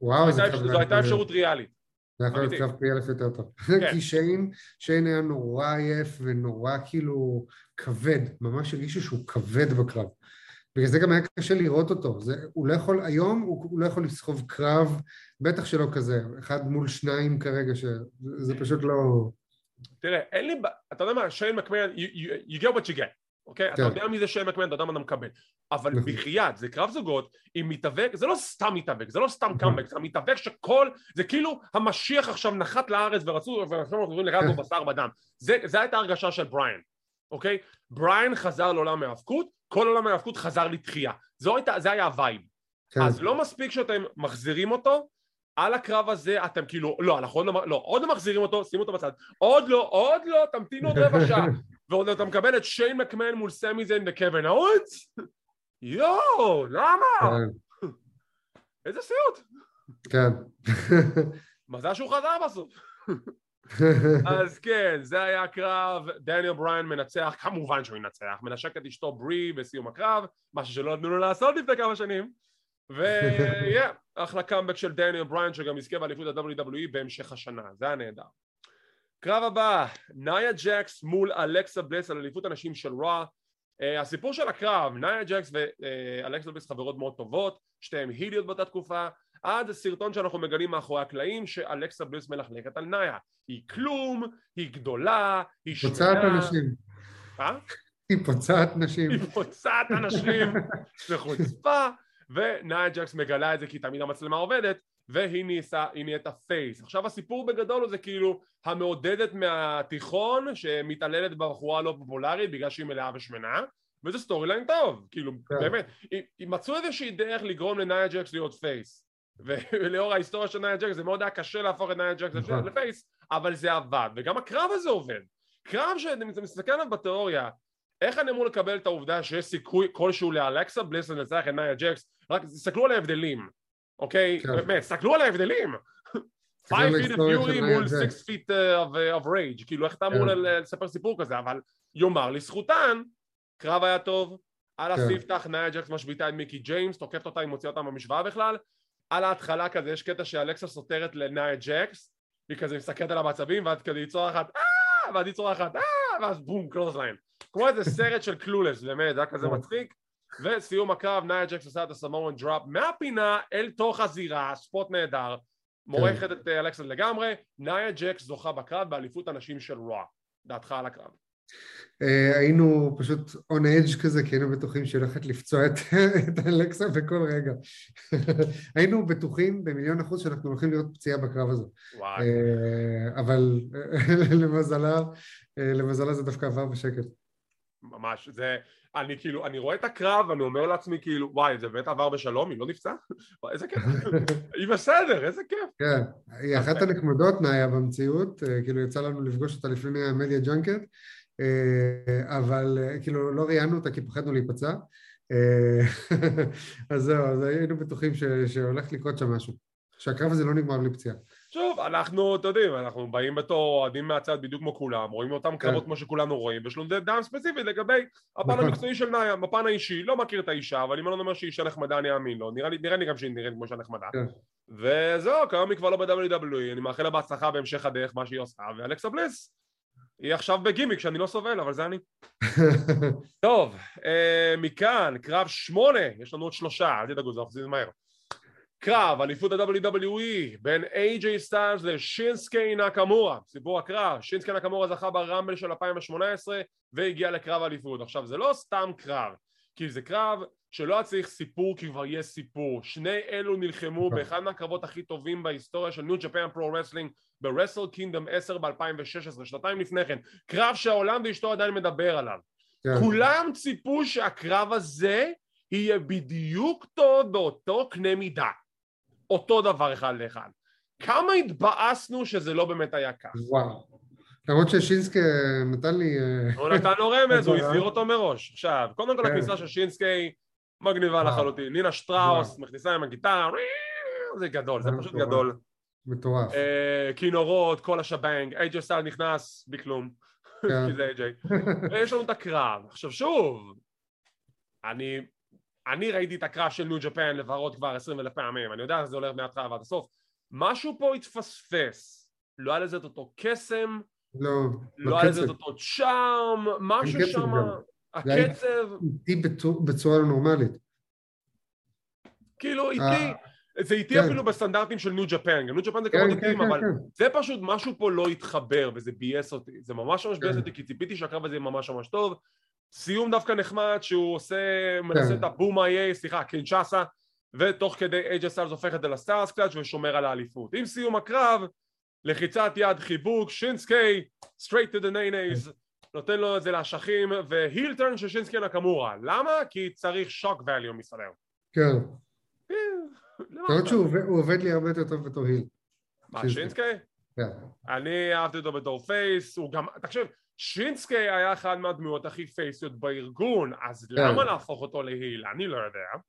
וואו, זו הייתה, הייתה אפשרות ריאלית. זה יכול להיות קרב פי אלף יותר טוב. כן. כי שיין, שיין היה נורא עייף ונורא כאילו כבד, ממש הרגישו שהוא כבד בקרב. בגלל זה גם היה קשה לראות אותו. זה, הוא לא יכול, היום הוא, הוא לא יכול לסחוב קרב, בטח שלא כזה, אחד מול שניים כרגע, שזה פשוט לא... תראה, אין לי, אתה יודע מה, שיין מקמן, you, you, you get what you get. אוקיי? Okay? אתה כן. יודע מי זה שם מקמן, אתה יודע מה אתה מקבל. אבל נכון. בחייאת, זה קרב זוגות עם מתאבק, זה לא סתם מתאבק, זה לא סתם קאמבק, זה מתאבק שכל, זה כאילו המשיח עכשיו נחת לארץ ורצו, ועכשיו אנחנו עוברים לגעת בשר בדם. זה, זה הייתה הרגשה של בריין, אוקיי? בריין חזר לעולם ההאבקות, כל עולם ההאבקות חזר לתחייה. זה היה ה vibe. כן. אז לא מספיק שאתם מחזירים אותו, על הקרב הזה אתם כאילו, לא, אנחנו עוד לא, לא, עוד לא מחזירים אותו, שימו אותו בצד, עוד לא, עוד לא, תמתינו עוד רבע שעה, ועוד אתה מקבל את שיין מקמן מול סמי זיין וקווין אוונס? יואו, למה? כן. איזה סיוט. כן. מזל שהוא חזר בסוף. אז כן, זה היה הקרב, דניאל בריין מנצח, כמובן שהוא ינצח, מנשק את אשתו ברי בסיום הקרב, משהו שלא נתנו לו לעשות לפני כמה שנים, ויהיה, אחלה קאמבק של דניאל בריין שגם יזכה באליפות ה-WWE בהמשך השנה, זה היה נהדר. קרב הבא, נאיה ג'קס מול אלכסה בלס על אליפות הנשים של Raw. אה, הסיפור של הקרב, נאיה ג'קס ואלכסה בלס חברות מאוד טובות, שתיהן היליות באותה תקופה, עד סרטון שאנחנו מגלים מאחורי הקלעים שאלכסה בלס מלכלכת על נאיה. היא כלום, היא גדולה, היא שנייה. פוצעת אנשים. אה? היא פוצעת נשים. היא פוצעת אנשים, זה חוצפה, ונאיה ג'קס מגלה את זה כי תמיד המצלמה עובדת, והיא נהייתה, נהיית ה face. עכשיו הסיפור בגדול זה כאילו המעודדת מהתיכון שמתעללת בבחורה לא פופולרית בגלל שהיא מלאה ושמנה וזה storyline טוב, כאילו כן. באמת, מצאו איזושהי דרך לגרום לנאיה ג'קס להיות face ולאור ההיסטוריה של נאיה ג'קס זה מאוד היה קשה להפוך את נאיה ג'קס נכון. ל face אבל זה עבד וגם הקרב הזה עובד קרב שאתה מסתכל עליו בתיאוריה איך אני אמור לקבל את העובדה שיש סיכוי כלשהו לאלכסה בליס לנצח את נאיה ג'קס רק תסתכלו על ההבדלים אוקיי? כן. באמת, תסתכלו על ההבדלים 5 feet of fury מול 6 feet of rage כאילו איך אתה אמור כן. לספר סיפור כזה אבל יאמר לזכותן קרב היה טוב על כן. הספתח נאיה ג'קס משביתה את מיקי ג'יימס תוקפת אותה היא מוציאה אותה במשוואה בכלל על ההתחלה כזה יש קטע שאלכסה סותרת לנאיה ג'קס היא כזה מסתכלת על המצבים ואת כזה היא צורחת אה! ואת היא צורחת אה! ואז בום clothesline כמו איזה סרט של Clueless באמת זה היה כזה מצחיק. וסיום הקרב נאיה ג'קס עושה את ה Samoan drop מהפינה אל תוך הזירה spot נהדר מורכת את אלכסן לגמרי. נאיה ג'קס זוכה בקרב באליפות הנשים של רוע דעתך על הקרב אה, היינו פשוט on edge כזה, כי היינו בטוחים שהיא הולכת לפצוע את, את אלכסה בכל רגע. היינו בטוחים במיליון אחוז שאנחנו הולכים לראות פציעה בקרב הזה. וואי. אה, אבל למזלה, אה, למזלה זה דווקא עבר בשקט. ממש, זה, אני כאילו, אני רואה את הקרב ואני אומר לעצמי כאילו, וואי, זה באמת עבר בשלום, היא לא נפצעה? איזה כיף, היא בסדר, איזה כיף. כן, היא אחת הנחמדות נאיה במציאות, כאילו יצא לנו לפגוש אותה לפני המדיה ג'אנקט, אה, אבל אה, כאילו לא ראיינו אותה כי פחדנו להיפצע, אה, אז זהו, אז היינו בטוחים ש, שהולך לקרות שם משהו, שהקרב הזה לא נגמר בלי פציעה. שוב, אנחנו, אתה יודעים, אנחנו באים בתור אוהדים מהצד בדיוק כמו כולם, רואים אותם קרבות כמו שכולנו רואים, ויש לנו דעה ספציפית לגבי הפן נכון. המקצועי של נאיה, בפן האישי, לא מכיר את האישה, אבל אם אני אומר שהיא אישה נחמדה אני אאמין לו, נראה לי, נראה לי גם שהיא נראית כמו אישה נחמדה. כן. וזהו, כיום היא כבר לא ב-WWE, אני מאחל לה בהצלחה בהמשך הדרך, מה שהיא עושה, ואלכסה בליס, היא עכשיו בגימיק שאני לא סובל, אבל זה אני. טוב, אה, מכאן, קרב שמונה, יש לנו עוד שלושה, אל תדאגו, זה אנחנו מהר. קרב, אליפות ה-WWE בין AJ סטיילס לשינסקי נקמורה, סיפור הקרב, שינסקי נקמורה זכה ברמבל של 2018 והגיע לקרב אליפות. עכשיו זה לא סתם קרב, כי זה קרב שלא היה צריך סיפור כי כבר יש סיפור. שני אלו נלחמו באחד מהקרבות הכי טובים בהיסטוריה של New Japan Pro Wrestling ב Wrestle Kingdom 10 ב-2016, שנתיים לפני כן. קרב שהעולם ואשתו עדיין מדבר עליו. כן. כולם ציפו שהקרב הזה יהיה בדיוק טוב באותו קנה מידה. אותו דבר אחד לאחד. כמה התבאסנו שזה לא באמת היה כך. וואו. למרות ששינסקה נתן לי... אה, הוא נתן לו רמז, הוא. הזהיר אותו מראש. עכשיו, קודם כל כן. הכניסה של שינסקי מגניבה וואו. לחלוטין. נינה שטראוס מכניסה עם הגיטרה, זה גדול, זה פשוט. גדול. מטורף. אה, כינורות, כל השבנג, אייג'י סטייל נכנס, בלי כלום, כן. כי זה אייג'י. ויש לנו את הקרב. עכשיו שוב, אני, אני ראיתי את הקרב של ניו ג'פן לברות כבר עשרים אלף פעמים, אני יודע איך זה הולך מההתחלה ועד הסוף. משהו פה התפספס, לא היה לזה את אותו קסם, לא, לא היה לזה. אותו charm, משהו שם, הקצב, איטי בצור- בצורה לא נורמלית. כאילו איטי, אה, זה איטי כן. אפילו בסטנדרטים של New Japan, גם New Japan זה כן, קרבות כן, כן, אבל. זה פשוט משהו פה לא התחבר וזה ביאס אותי, זה ממש ממש ביאס. אותי כי ציפיתי שהקרב הזה יהיה ממש ממש טוב, סיום דווקא נחמד שהוא עושה, מנסה. את ה Boma Ye, סליחה, Kinshasa, ותוך כדי איי ג'יי סטיילס הופך את זה ל Styles Clash ושומר על האליפות. עם סיום הקרב, לחיצת יד, חיבוק, שינסקי, straight to the nays, נותן לו את זה לאשכים, והילטרן של שינסקי נקמורה. למה? כי צריך שוק ואליו מסתבר. כן. אה? למרות שהוא עובד- לי הרבה יותר טוב בתור היל. מה, שינסקי. שינסקי? כן. אני אהבתי אותו בתור פייס, הוא גם, תקשיב, שינסקי היה אחד מהדמויות הכי פייסיות בארגון, אז כן. למה להפוך אותו להיל? אני לא יודע.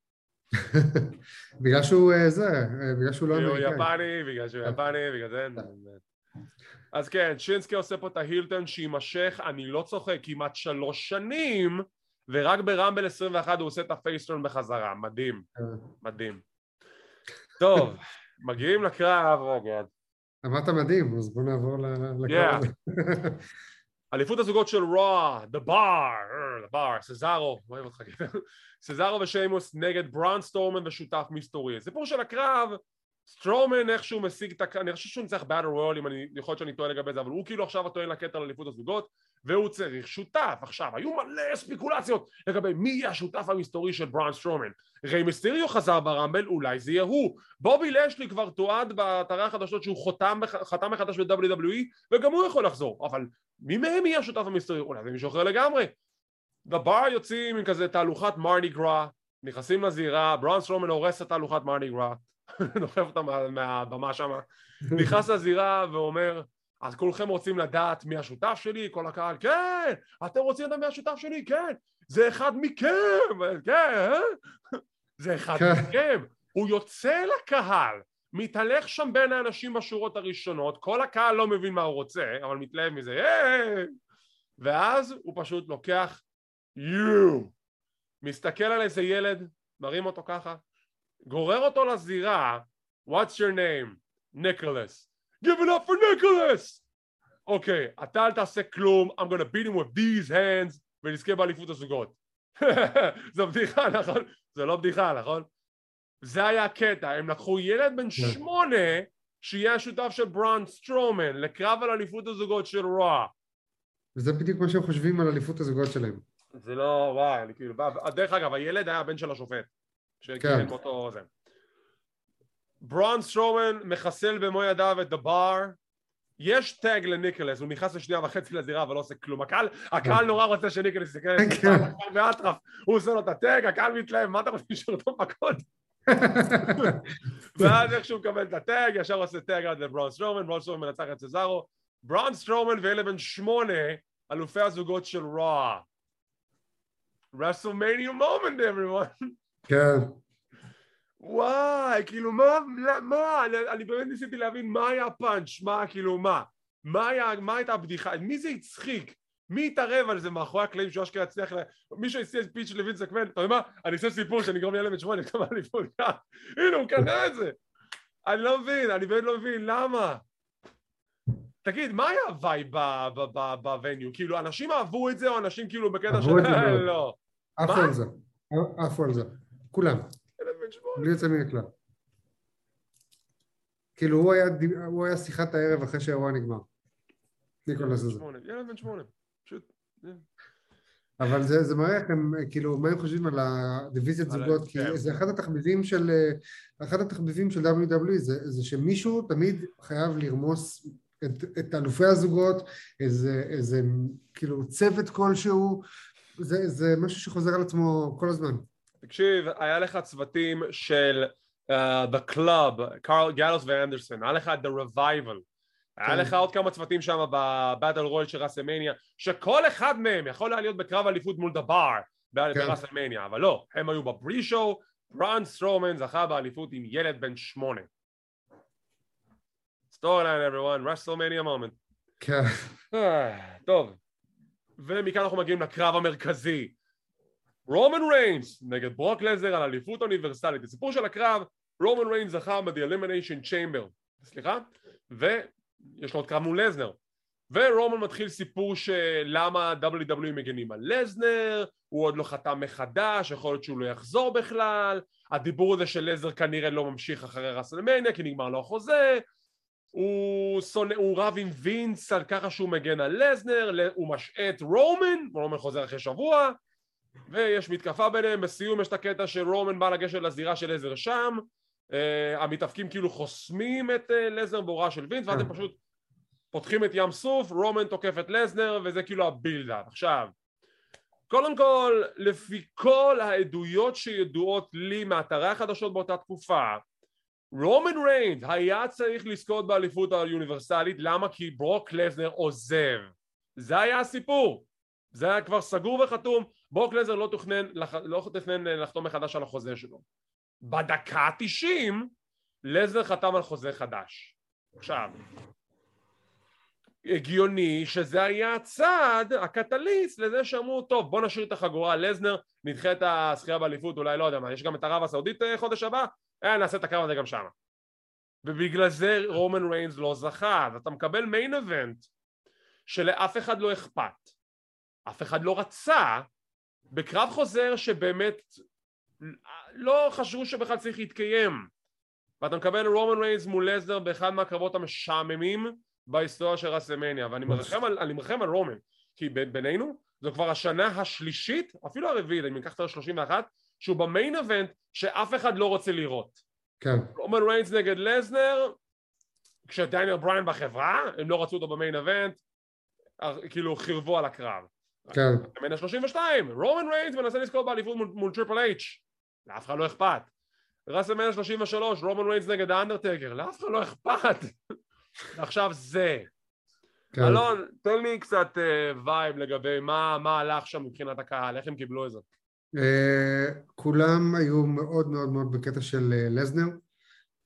בגלל שהוא אה, זה, אה, בגלל שהוא לא כי הוא אמריקאי. יפני, בגלל שהוא יפני, בגלל זה... אז כן, שינסקי עושה פה את ההילטון שיימשך, אני לא צוחק, כמעט שלוש שנים, ורק ברמבל 21 הוא עושה את הפייסטון בחזרה, מדהים, כן. מדהים. טוב, מגיעים לקרב, רגע, אמרת מדהים, אז בוא נעבור. לקרב. אליפות הזוגות של רוע, The Bar, אה, The Bar, סזארו, אוהב אותך גבר, סזארו ושיימוס נגד ברון סטורמן ושותף מסתורי. הסיפור של הקרב, סטרומן איכשהו משיג את הקרב, אני חושב שהוא ניצח באטל רויאל, אם אני, יכול להיות שאני טועה לגבי זה, אבל הוא כאילו עכשיו הטוען לקטע על אליפות הזוגות, והוא צריך שותף. עכשיו, היו מלא ספיקולציות לגבי מי יהיה השותף המסתורי של ברון סטרומן. ריי מיסטריו חזר ברמבל, אולי זה יהיה הוא. בובי לשלי כבר תועד באתרי החדשות שהוא חותם, חתם מחדש ב-WWE, וגם הוא יכול לחזור, אבל מי מהם יהיה השותף המסתורי? אולי זה מישהו אחר לגמרי. בבר יוצאים עם כזה תהלוכת מרני גרה, נכנסים לזירה, ברון סטרומן הורס את תהלוכת מרני גרה, דוחף אותה מה- מהבמה שם, נכנס לזירה ואומר, אז כולכם רוצים לדעת מי השותף שלי? כל הקהל, כן! אתם רוצים לדעת מי השותף שלי? כן! זה אחד מכם! כן! אה? זה אחד כן. מכם! הוא יוצא לקהל, מתהלך שם בין האנשים בשורות הראשונות, כל הקהל לא מבין מה הוא רוצה, אבל מתלהב מזה, היי! ואז הוא פשוט לוקח יו! מסתכל על איזה ילד, מרים אותו ככה, גורר אותו לזירה, What's your name? ניקולס. Give it up for ניקולס! אוקיי, אתה אל תעשה כלום, I'm gonna beat him with these hands, ונזכה באליפות הזוגות. זו בדיחה, נכון? זה לא בדיחה, נכון? זה היה הקטע, הם לקחו ילד בן שמונה שיהיה השותף של ברון סטרומן לקרב על אליפות הזוגות של רוע. וזה בדיוק מה שהם חושבים על אליפות הזוגות שלהם. זה לא, וואי, אני כאילו, בא- דרך אגב, הילד היה הבן של השופט. שכיהן. באותו זה. ברון סטרומן מחסל במו ידיו את דבר. יש tag לניקולס, הוא נכנס לשנייה וחצי לזירה אבל לא עושה כלום. הקהל, הקהל נורא רוצה שניקולס ייכנס, כן. באטרף, הוא עושה לו את ה tag, הקהל מתלהב, מה אתה רוצה לשאול אותו מכות? ואז איך שהוא מקבל את ה tag, ישר עושה tag עד לברון סטרומן, ברון סטרומן מנצח את סזארו. ברון סטרומן ואלה בן שמונה, אלופי הזוגות של רוע. WrestleMania moment everyone. כן, וואי, כאילו מה, מה, אני, אני באמת ניסיתי להבין מה היה הפאנץ', מה, כאילו מה, מה היה, מה הייתה הבדיחה, מי זה הצחיק, מי התערב על זה מאחורי הקלעים שהוא אשכרה יצליח, לה- מישהו הציע את פיץ' לוין סקמן, אתה יודע מה, אני אעשה סיפור שאני אגרום לילד בן שמונה, כמה אליפות, הנה הוא קנה את זה, אני לא מבין, אני באמת לא מבין, למה? תגיד, מה היה ה vibe ב venue? כאילו, אנשים אהבו את זה, או אנשים כאילו בקטע של... לא. עפו? על זה, עפו על זה, כולם. בלי יוצא מן הכלל. כאילו הוא היה, הוא היה שיחת הערב אחרי שהאירוע נגמר. ניקולס הזה. ילד בן שמונה, פשוט... אבל זה, זה מראה הם, כאילו, מה הם חושבים על ה division זוגות, כי כן. זה אחד התחביבים של, אה, אחד התחביבים של WWE, זה, זה שמישהו תמיד חייב לרמוס את, את אלופי הזוגות, איזה, איזה, כאילו, צוות כלשהו, זה, זה משהו שחוזר על עצמו כל הזמן. תקשיב, היה לך צוותים של uh, The Club, קארל גלוס ואנדרסון, היה לך The Revival, היה כן. לך עוד כמה צוותים שם בבטל רויל של ראסלמניה, שכל אחד מהם יכול היה להיות בקרב אליפות מול דבר כן. ברסלמניה, אבל לא, הם היו בברי שואו, ברון סטרומן זכה באליפות עם ילד בן שמונה. storyline everyone, WrestleMania moment. כן, אה, טוב, ומכאן אנחנו מגיעים לקרב המרכזי. רומן ריינס נגד ברוק לזנר על אליפות אוניברסלית. הסיפור של הקרב, רומן ריינס זכה ב-Elimination Chamber, סליחה, ויש לו עוד קרב מול לזנר. ורומן מתחיל סיפור של למה WWE מגנים על לזנר, הוא עוד לא חתם מחדש, יכול להיות שהוא לא יחזור בכלל, הדיבור הזה של לזר כנראה לא ממשיך אחרי רסלמניה כי נגמר לו החוזה, הוא, שונא, הוא רב עם וינס על ככה שהוא מגן על לזנר, הוא משעה את רומן, רומן חוזר אחרי שבוע, ויש מתקפה ביניהם, בסיום יש את הקטע שרומן בא לגשת לזירה של לזר שם, uh, המתאבקים כאילו חוסמים את uh, לזר בהוראה של וינס, כן. הם פשוט פותחים את ים סוף, רומן תוקף את לזנר, וזה כאילו ה buildup. עכשיו, קודם כל, לפי כל העדויות שידועות לי מאתרי החדשות באותה תקופה, רומן ריינס היה צריך לזכות באליפות האוניברסלית, למה? כי ברוק לזנר עוזב. זה היה הסיפור. זה היה כבר סגור וחתום, ברוק לזנר לא תוכנן, לח- לא תכנן לחתום מחדש על החוזה שלו. בדקה ה-90 לזנר חתם על חוזה חדש. עכשיו, הגיוני שזה היה הצעד, הקטליסט לזה שאמרו טוב בוא נשאיר את החגורה לזנר נדחה את הזכייה באליפות אולי לא יודע מה יש גם את ערב הסעודית אה, חודש הבא אה נעשה את הקרב הזה גם שם ובגלל זה רומן ריינס לא זכה אז אתה מקבל מיין אבנט שלאף אחד לא אכפת אף אחד לא רצה בקרב חוזר שבאמת לא חשבו שבכלל צריך להתקיים. ואתה מקבל רומן ריינס מול לזנר באחד מהקרבות המשעממים בהיסטוריה של רסלמניה. ואני מרחם על, אני מרחם על רומן כי בינינו זו כבר השנה השלישית אפילו הרביעית אני אקח את ה-31 שהוא ב main event שאף אחד לא רוצה לראות. כן, רומן ריינס נגד לזנר כשדניאל בריין בחברה הם לא רצו אותו ב main event כאילו חרבו על הקרב כן, מניה 32 רומן ריינס מנסה לזכות באליפות מול, מול טריפל אייץ' לאף אחד לא אכפת. רסלמניה 33 רומן ריינס נגד האנדרטקר לאף אחד לא אכפת. עכשיו זה. כן. אלון תן לי קצת vibe לגבי מה, מה הלך שם מבחינת הקהל איך הם קיבלו את זה? אה, כולם היו מאוד מאוד מאוד בקטע של אה, לזנר.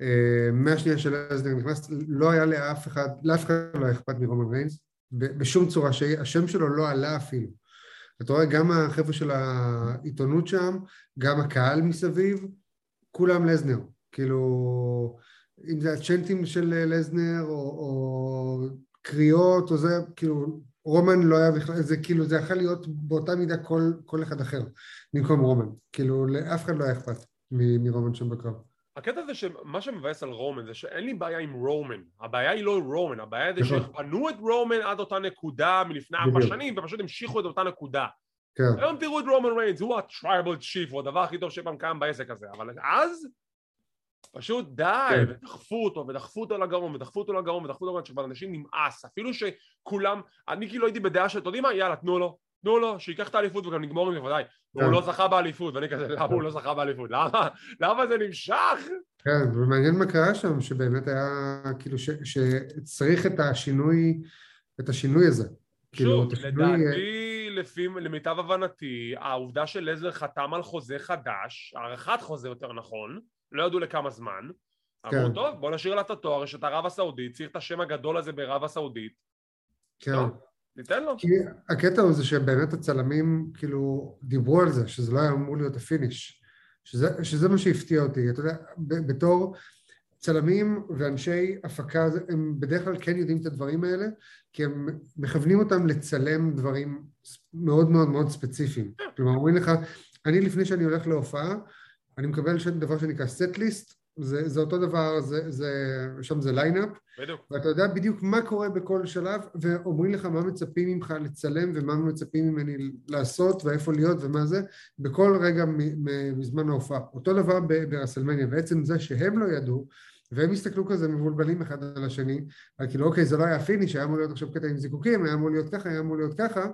אה, מהשנייה של לזנר נכנס, לא היה לאף אחד, לאף אחד לא אכפת מרומן ריינס, בשום צורה שהיא, השם שלו לא עלה אפילו. אתה רואה, גם החבר'ה של העיתונות שם, גם הקהל מסביב, כולם לזנר. כאילו, אם זה הצ'נטים של לזנר, או, או קריאות, או זה, כאילו, רומן לא היה בכלל, זה כאילו, זה יכול להיות באותה מידה כל, כל אחד אחר, במקום רומן. כאילו, לאף אחד לא היה אכפת מרומן שם בקרב. הקטע זה שמה שמבאס על רומן זה שאין לי בעיה עם רומן, הבעיה היא לא רומן, הבעיה זה נכון. שבנו את רומן עד אותה נקודה מלפני ארבע. שנים ופשוט המשיכו את אותה נקודה. כן, היום תראו את רומן ריינס, הוא ה Tribal Chief, הוא הדבר הכי טוב שקיים בעסק הזה, אבל אז פשוט די, כן. ודחפו אותו, ודחפו אותו לגרום, ודחפו אותו לגרום, ודחפו אותו לגרום, שכבר אנשים נמאס, אפילו שכולם, אני כאילו הייתי בדעה של, אתם יודעים מה, יאללה, תנו לו, תנו לו, שייקח את האליפות וגם נגמור עם זה, ודאי, כן. לא זכה באליפות, ואני כזה, למה הוא לא זכה באליפות? למה? למה זה נמשך? כן, ומעניין מה קרה שם, שבאמת היה, כאילו, ש, שצריך את השינוי, את השינוי הזה. כאילו, שוב, השינוי, אה, לדעתי, לפי, למיטב הבנתי, העובדה שלזנר חתם על חוזה חדש, הארכת חוזה יותר נכון, לא ידעו לכמה זמן, אמרו, כן. טוב, בוא נשאיר לו את התואר, יש את ערב הסעודית, צריך את השם הגדול הזה בערב הסעודית, כן. ניתן לו. כי הקטע הוא זה שבאמת הצלמים כאילו דיברו על זה, שזה לא היה אמור להיות ה finish. שזה, שזה מה שהפתיע אותי. אתה יודע, בתור צלמים ואנשי הפקה, הם בדרך כלל כן יודעים את הדברים האלה, כי הם מכוונים אותם לצלם דברים מאוד מאוד מאוד ספציפיים. כלומר, אומרים לך, אני לפני שאני הולך להופעה, אני מקבל דבר שנקרא set list, זה, זה אותו דבר, זה, זה, שם זה lineup, בדיוק. ואתה יודע בדיוק מה קורה בכל שלב, ואומרים לך מה מצפים ממך לצלם ומה מצפים ממני לעשות ואיפה להיות ומה זה, בכל רגע מזמן ההופעה. אותו דבר ברסלמניה, בעצם זה שהם לא ידעו, והם הסתכלו כזה מבולבלים אחד על השני, על כאילו אוקיי זה לא היה finish, היה אמור להיות עכשיו קטע עם זיקוקים, היה אמור להיות ככה, היה אמור להיות ככה,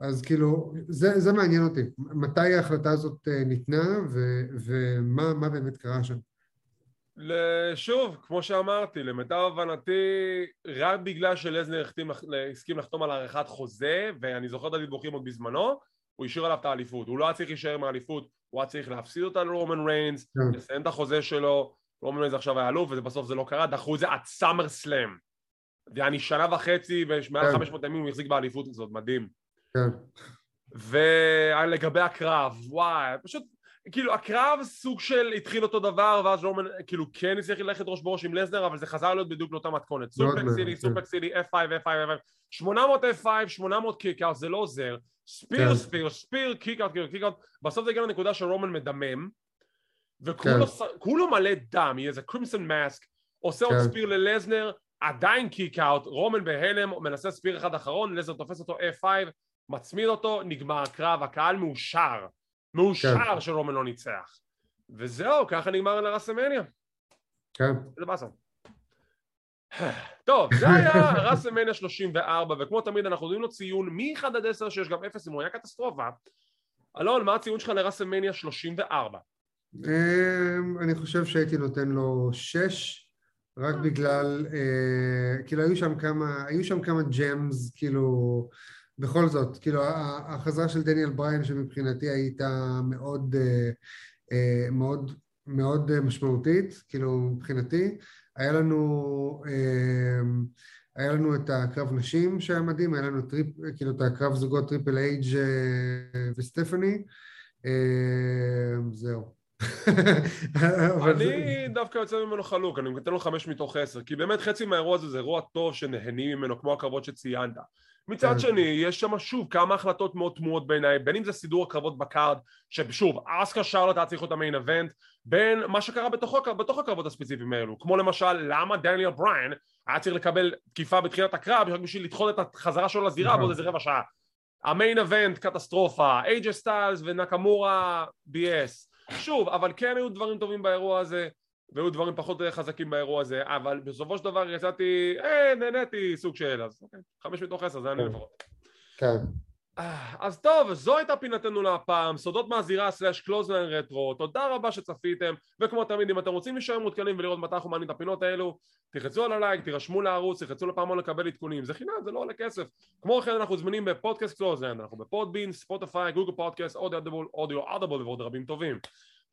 אז כאילו זה, זה מעניין אותי, מתי ההחלטה הזאת אה, ניתנה ו- ומה מה באמת קרה שם. שוב, כמו שאמרתי, למיטב הבנתי, רק בגלל שלזנר הסכים לחתום על הארכת חוזה, ואני זוכר את הדיווחים עוד בזמנו, הוא השאיר עליו את האליפות. הוא לא היה צריך להישאר עם האליפות, הוא היה צריך להפסיד אותה לרומן ריינס, כן. לסיים את החוזה שלו, רומן ריינס עכשיו היה אלוף, ובסוף זה לא קרה, דחו את זה עד סאמר סלאם. ואני שנה וחצי, ומעל כן. 500 ימים הוא החזיק באליפות הזאת, מדהים. כן, ולגבי הקרב, וואי, פשוט, כאילו הקרב סוג של התחיל אותו דבר, ואז רומן, כאילו כן הצליח ללכת ראש בראש עם לסנר, אבל זה חזר להיות בדיוק לאותה מתכונת. מאוד סופק מהר, סיטי, כן. סופק סיטי, F5, F5, F5, 800 F5, 800 kickout, זה לא עוזר. spear, כן. spear, spear, kickout, kickout, kickout. בסוף זה הגיע לנקודה שרומן מדמם, כן. וכולו כולו מלא דם, יהיה איזה crimson mask, עושה עוד כן. spear ללסנר, עדיין kickout, רומן בהלם, מנסה spear אחד אחרון, לסנר תופס אותו F5, מצמיד אותו, נגמר הקרב, הקהל מאושר, מאושר כן. שרומן לא ניצח. וזהו, ככה נגמר WrestleMania. כן. איזה באסה. טוב, זה היה ראסלמניה 34, וכמו תמיד אנחנו נותנים לו ציון מ-1 עד 10 שיש גם 0 אם הוא היה קטסטרופה. אלון, מה הציון שלך לראסלמניה 34? אמ, אני חושב שהייתי נותן לו שש, רק בגלל, אה, כאילו היו שם כמה, היו שם כמה ג'מס, כאילו, בכל זאת, כאילו החזרה של דניאל בריין שמבחינתי הייתה מאוד, אה, אה, מאוד, מאוד אה, משמעותית, כאילו מבחינתי, היה לנו, היה לנו את הקרב נשים שהיה מדהים, היה לנו Trip, כאילו את הקרב זוגות Triple H וסטפני, זהו. אני דווקא יוצא ממנו חלוק, אני נותן לו חמש מתוך עשר, כי באמת חצי מהאירוע הזה זה אירוע טוב שנהנים ממנו, כמו הקרבות שציינת. מצד כן. שני, יש שם שוב כמה החלטות מאוד תמוהות בעיניי, בין אם זה סידור הקרבות ב card, ששוב, אסקה שרלוט היה צריך להיות המיין אבנט, בין מה שקרה בתוך, בתוך הקרבות הספציפיים האלו, כמו למשל, למה דניאל בריין היה צריך לקבל תקיפה בתחילת הקרב רק בשביל לדחות את החזרה שלו לזירה נכון. בעוד איזה רבע שעה. המיין אבנט, קטסטרופה, אייג'ה סטיילס ונקמורה, BS. שוב, אבל כן היו דברים טובים באירוע הזה, והיו דברים פחות חזקים באירוע הזה, אבל בסופו של דבר יצאתי, אה, נהניתי סוג של, אז אוקיי, חמש מתוך עשר, זה אני כן. לפחות. כן. אה, אז טוב, זו הייתה פינתנו להפעם, סודות מהזירה slash Clothesline Retro, תודה רבה שצפיתם, וכמו תמיד אם אתם רוצים להישאר מעודכנים ולראות מתי אנחנו מעלים את הפינות האלו, תלחצו על הלייק, תירשמו לערוץ, תלחצו לפעמון לקבל עדכונים, זה חינם, זה לא עולה כסף. כמו כן אנחנו זמינים בפודקאסט Clothesline, אנחנו ב Podbean, Spotify, Google Podcast, Audio Audible, Audio Audible ועוד רבים טובים.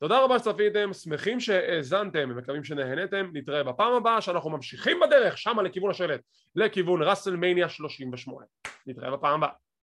תודה רבה שצפיתם, שמחים שהאזנתם ומקווים שנהנתם, נתראה בפעם הבאה שאנחנו ממשיכים בדרך שמה לכיוון השלט, לכיוון ראסלמניה 38. נתראה בפעם הבאה.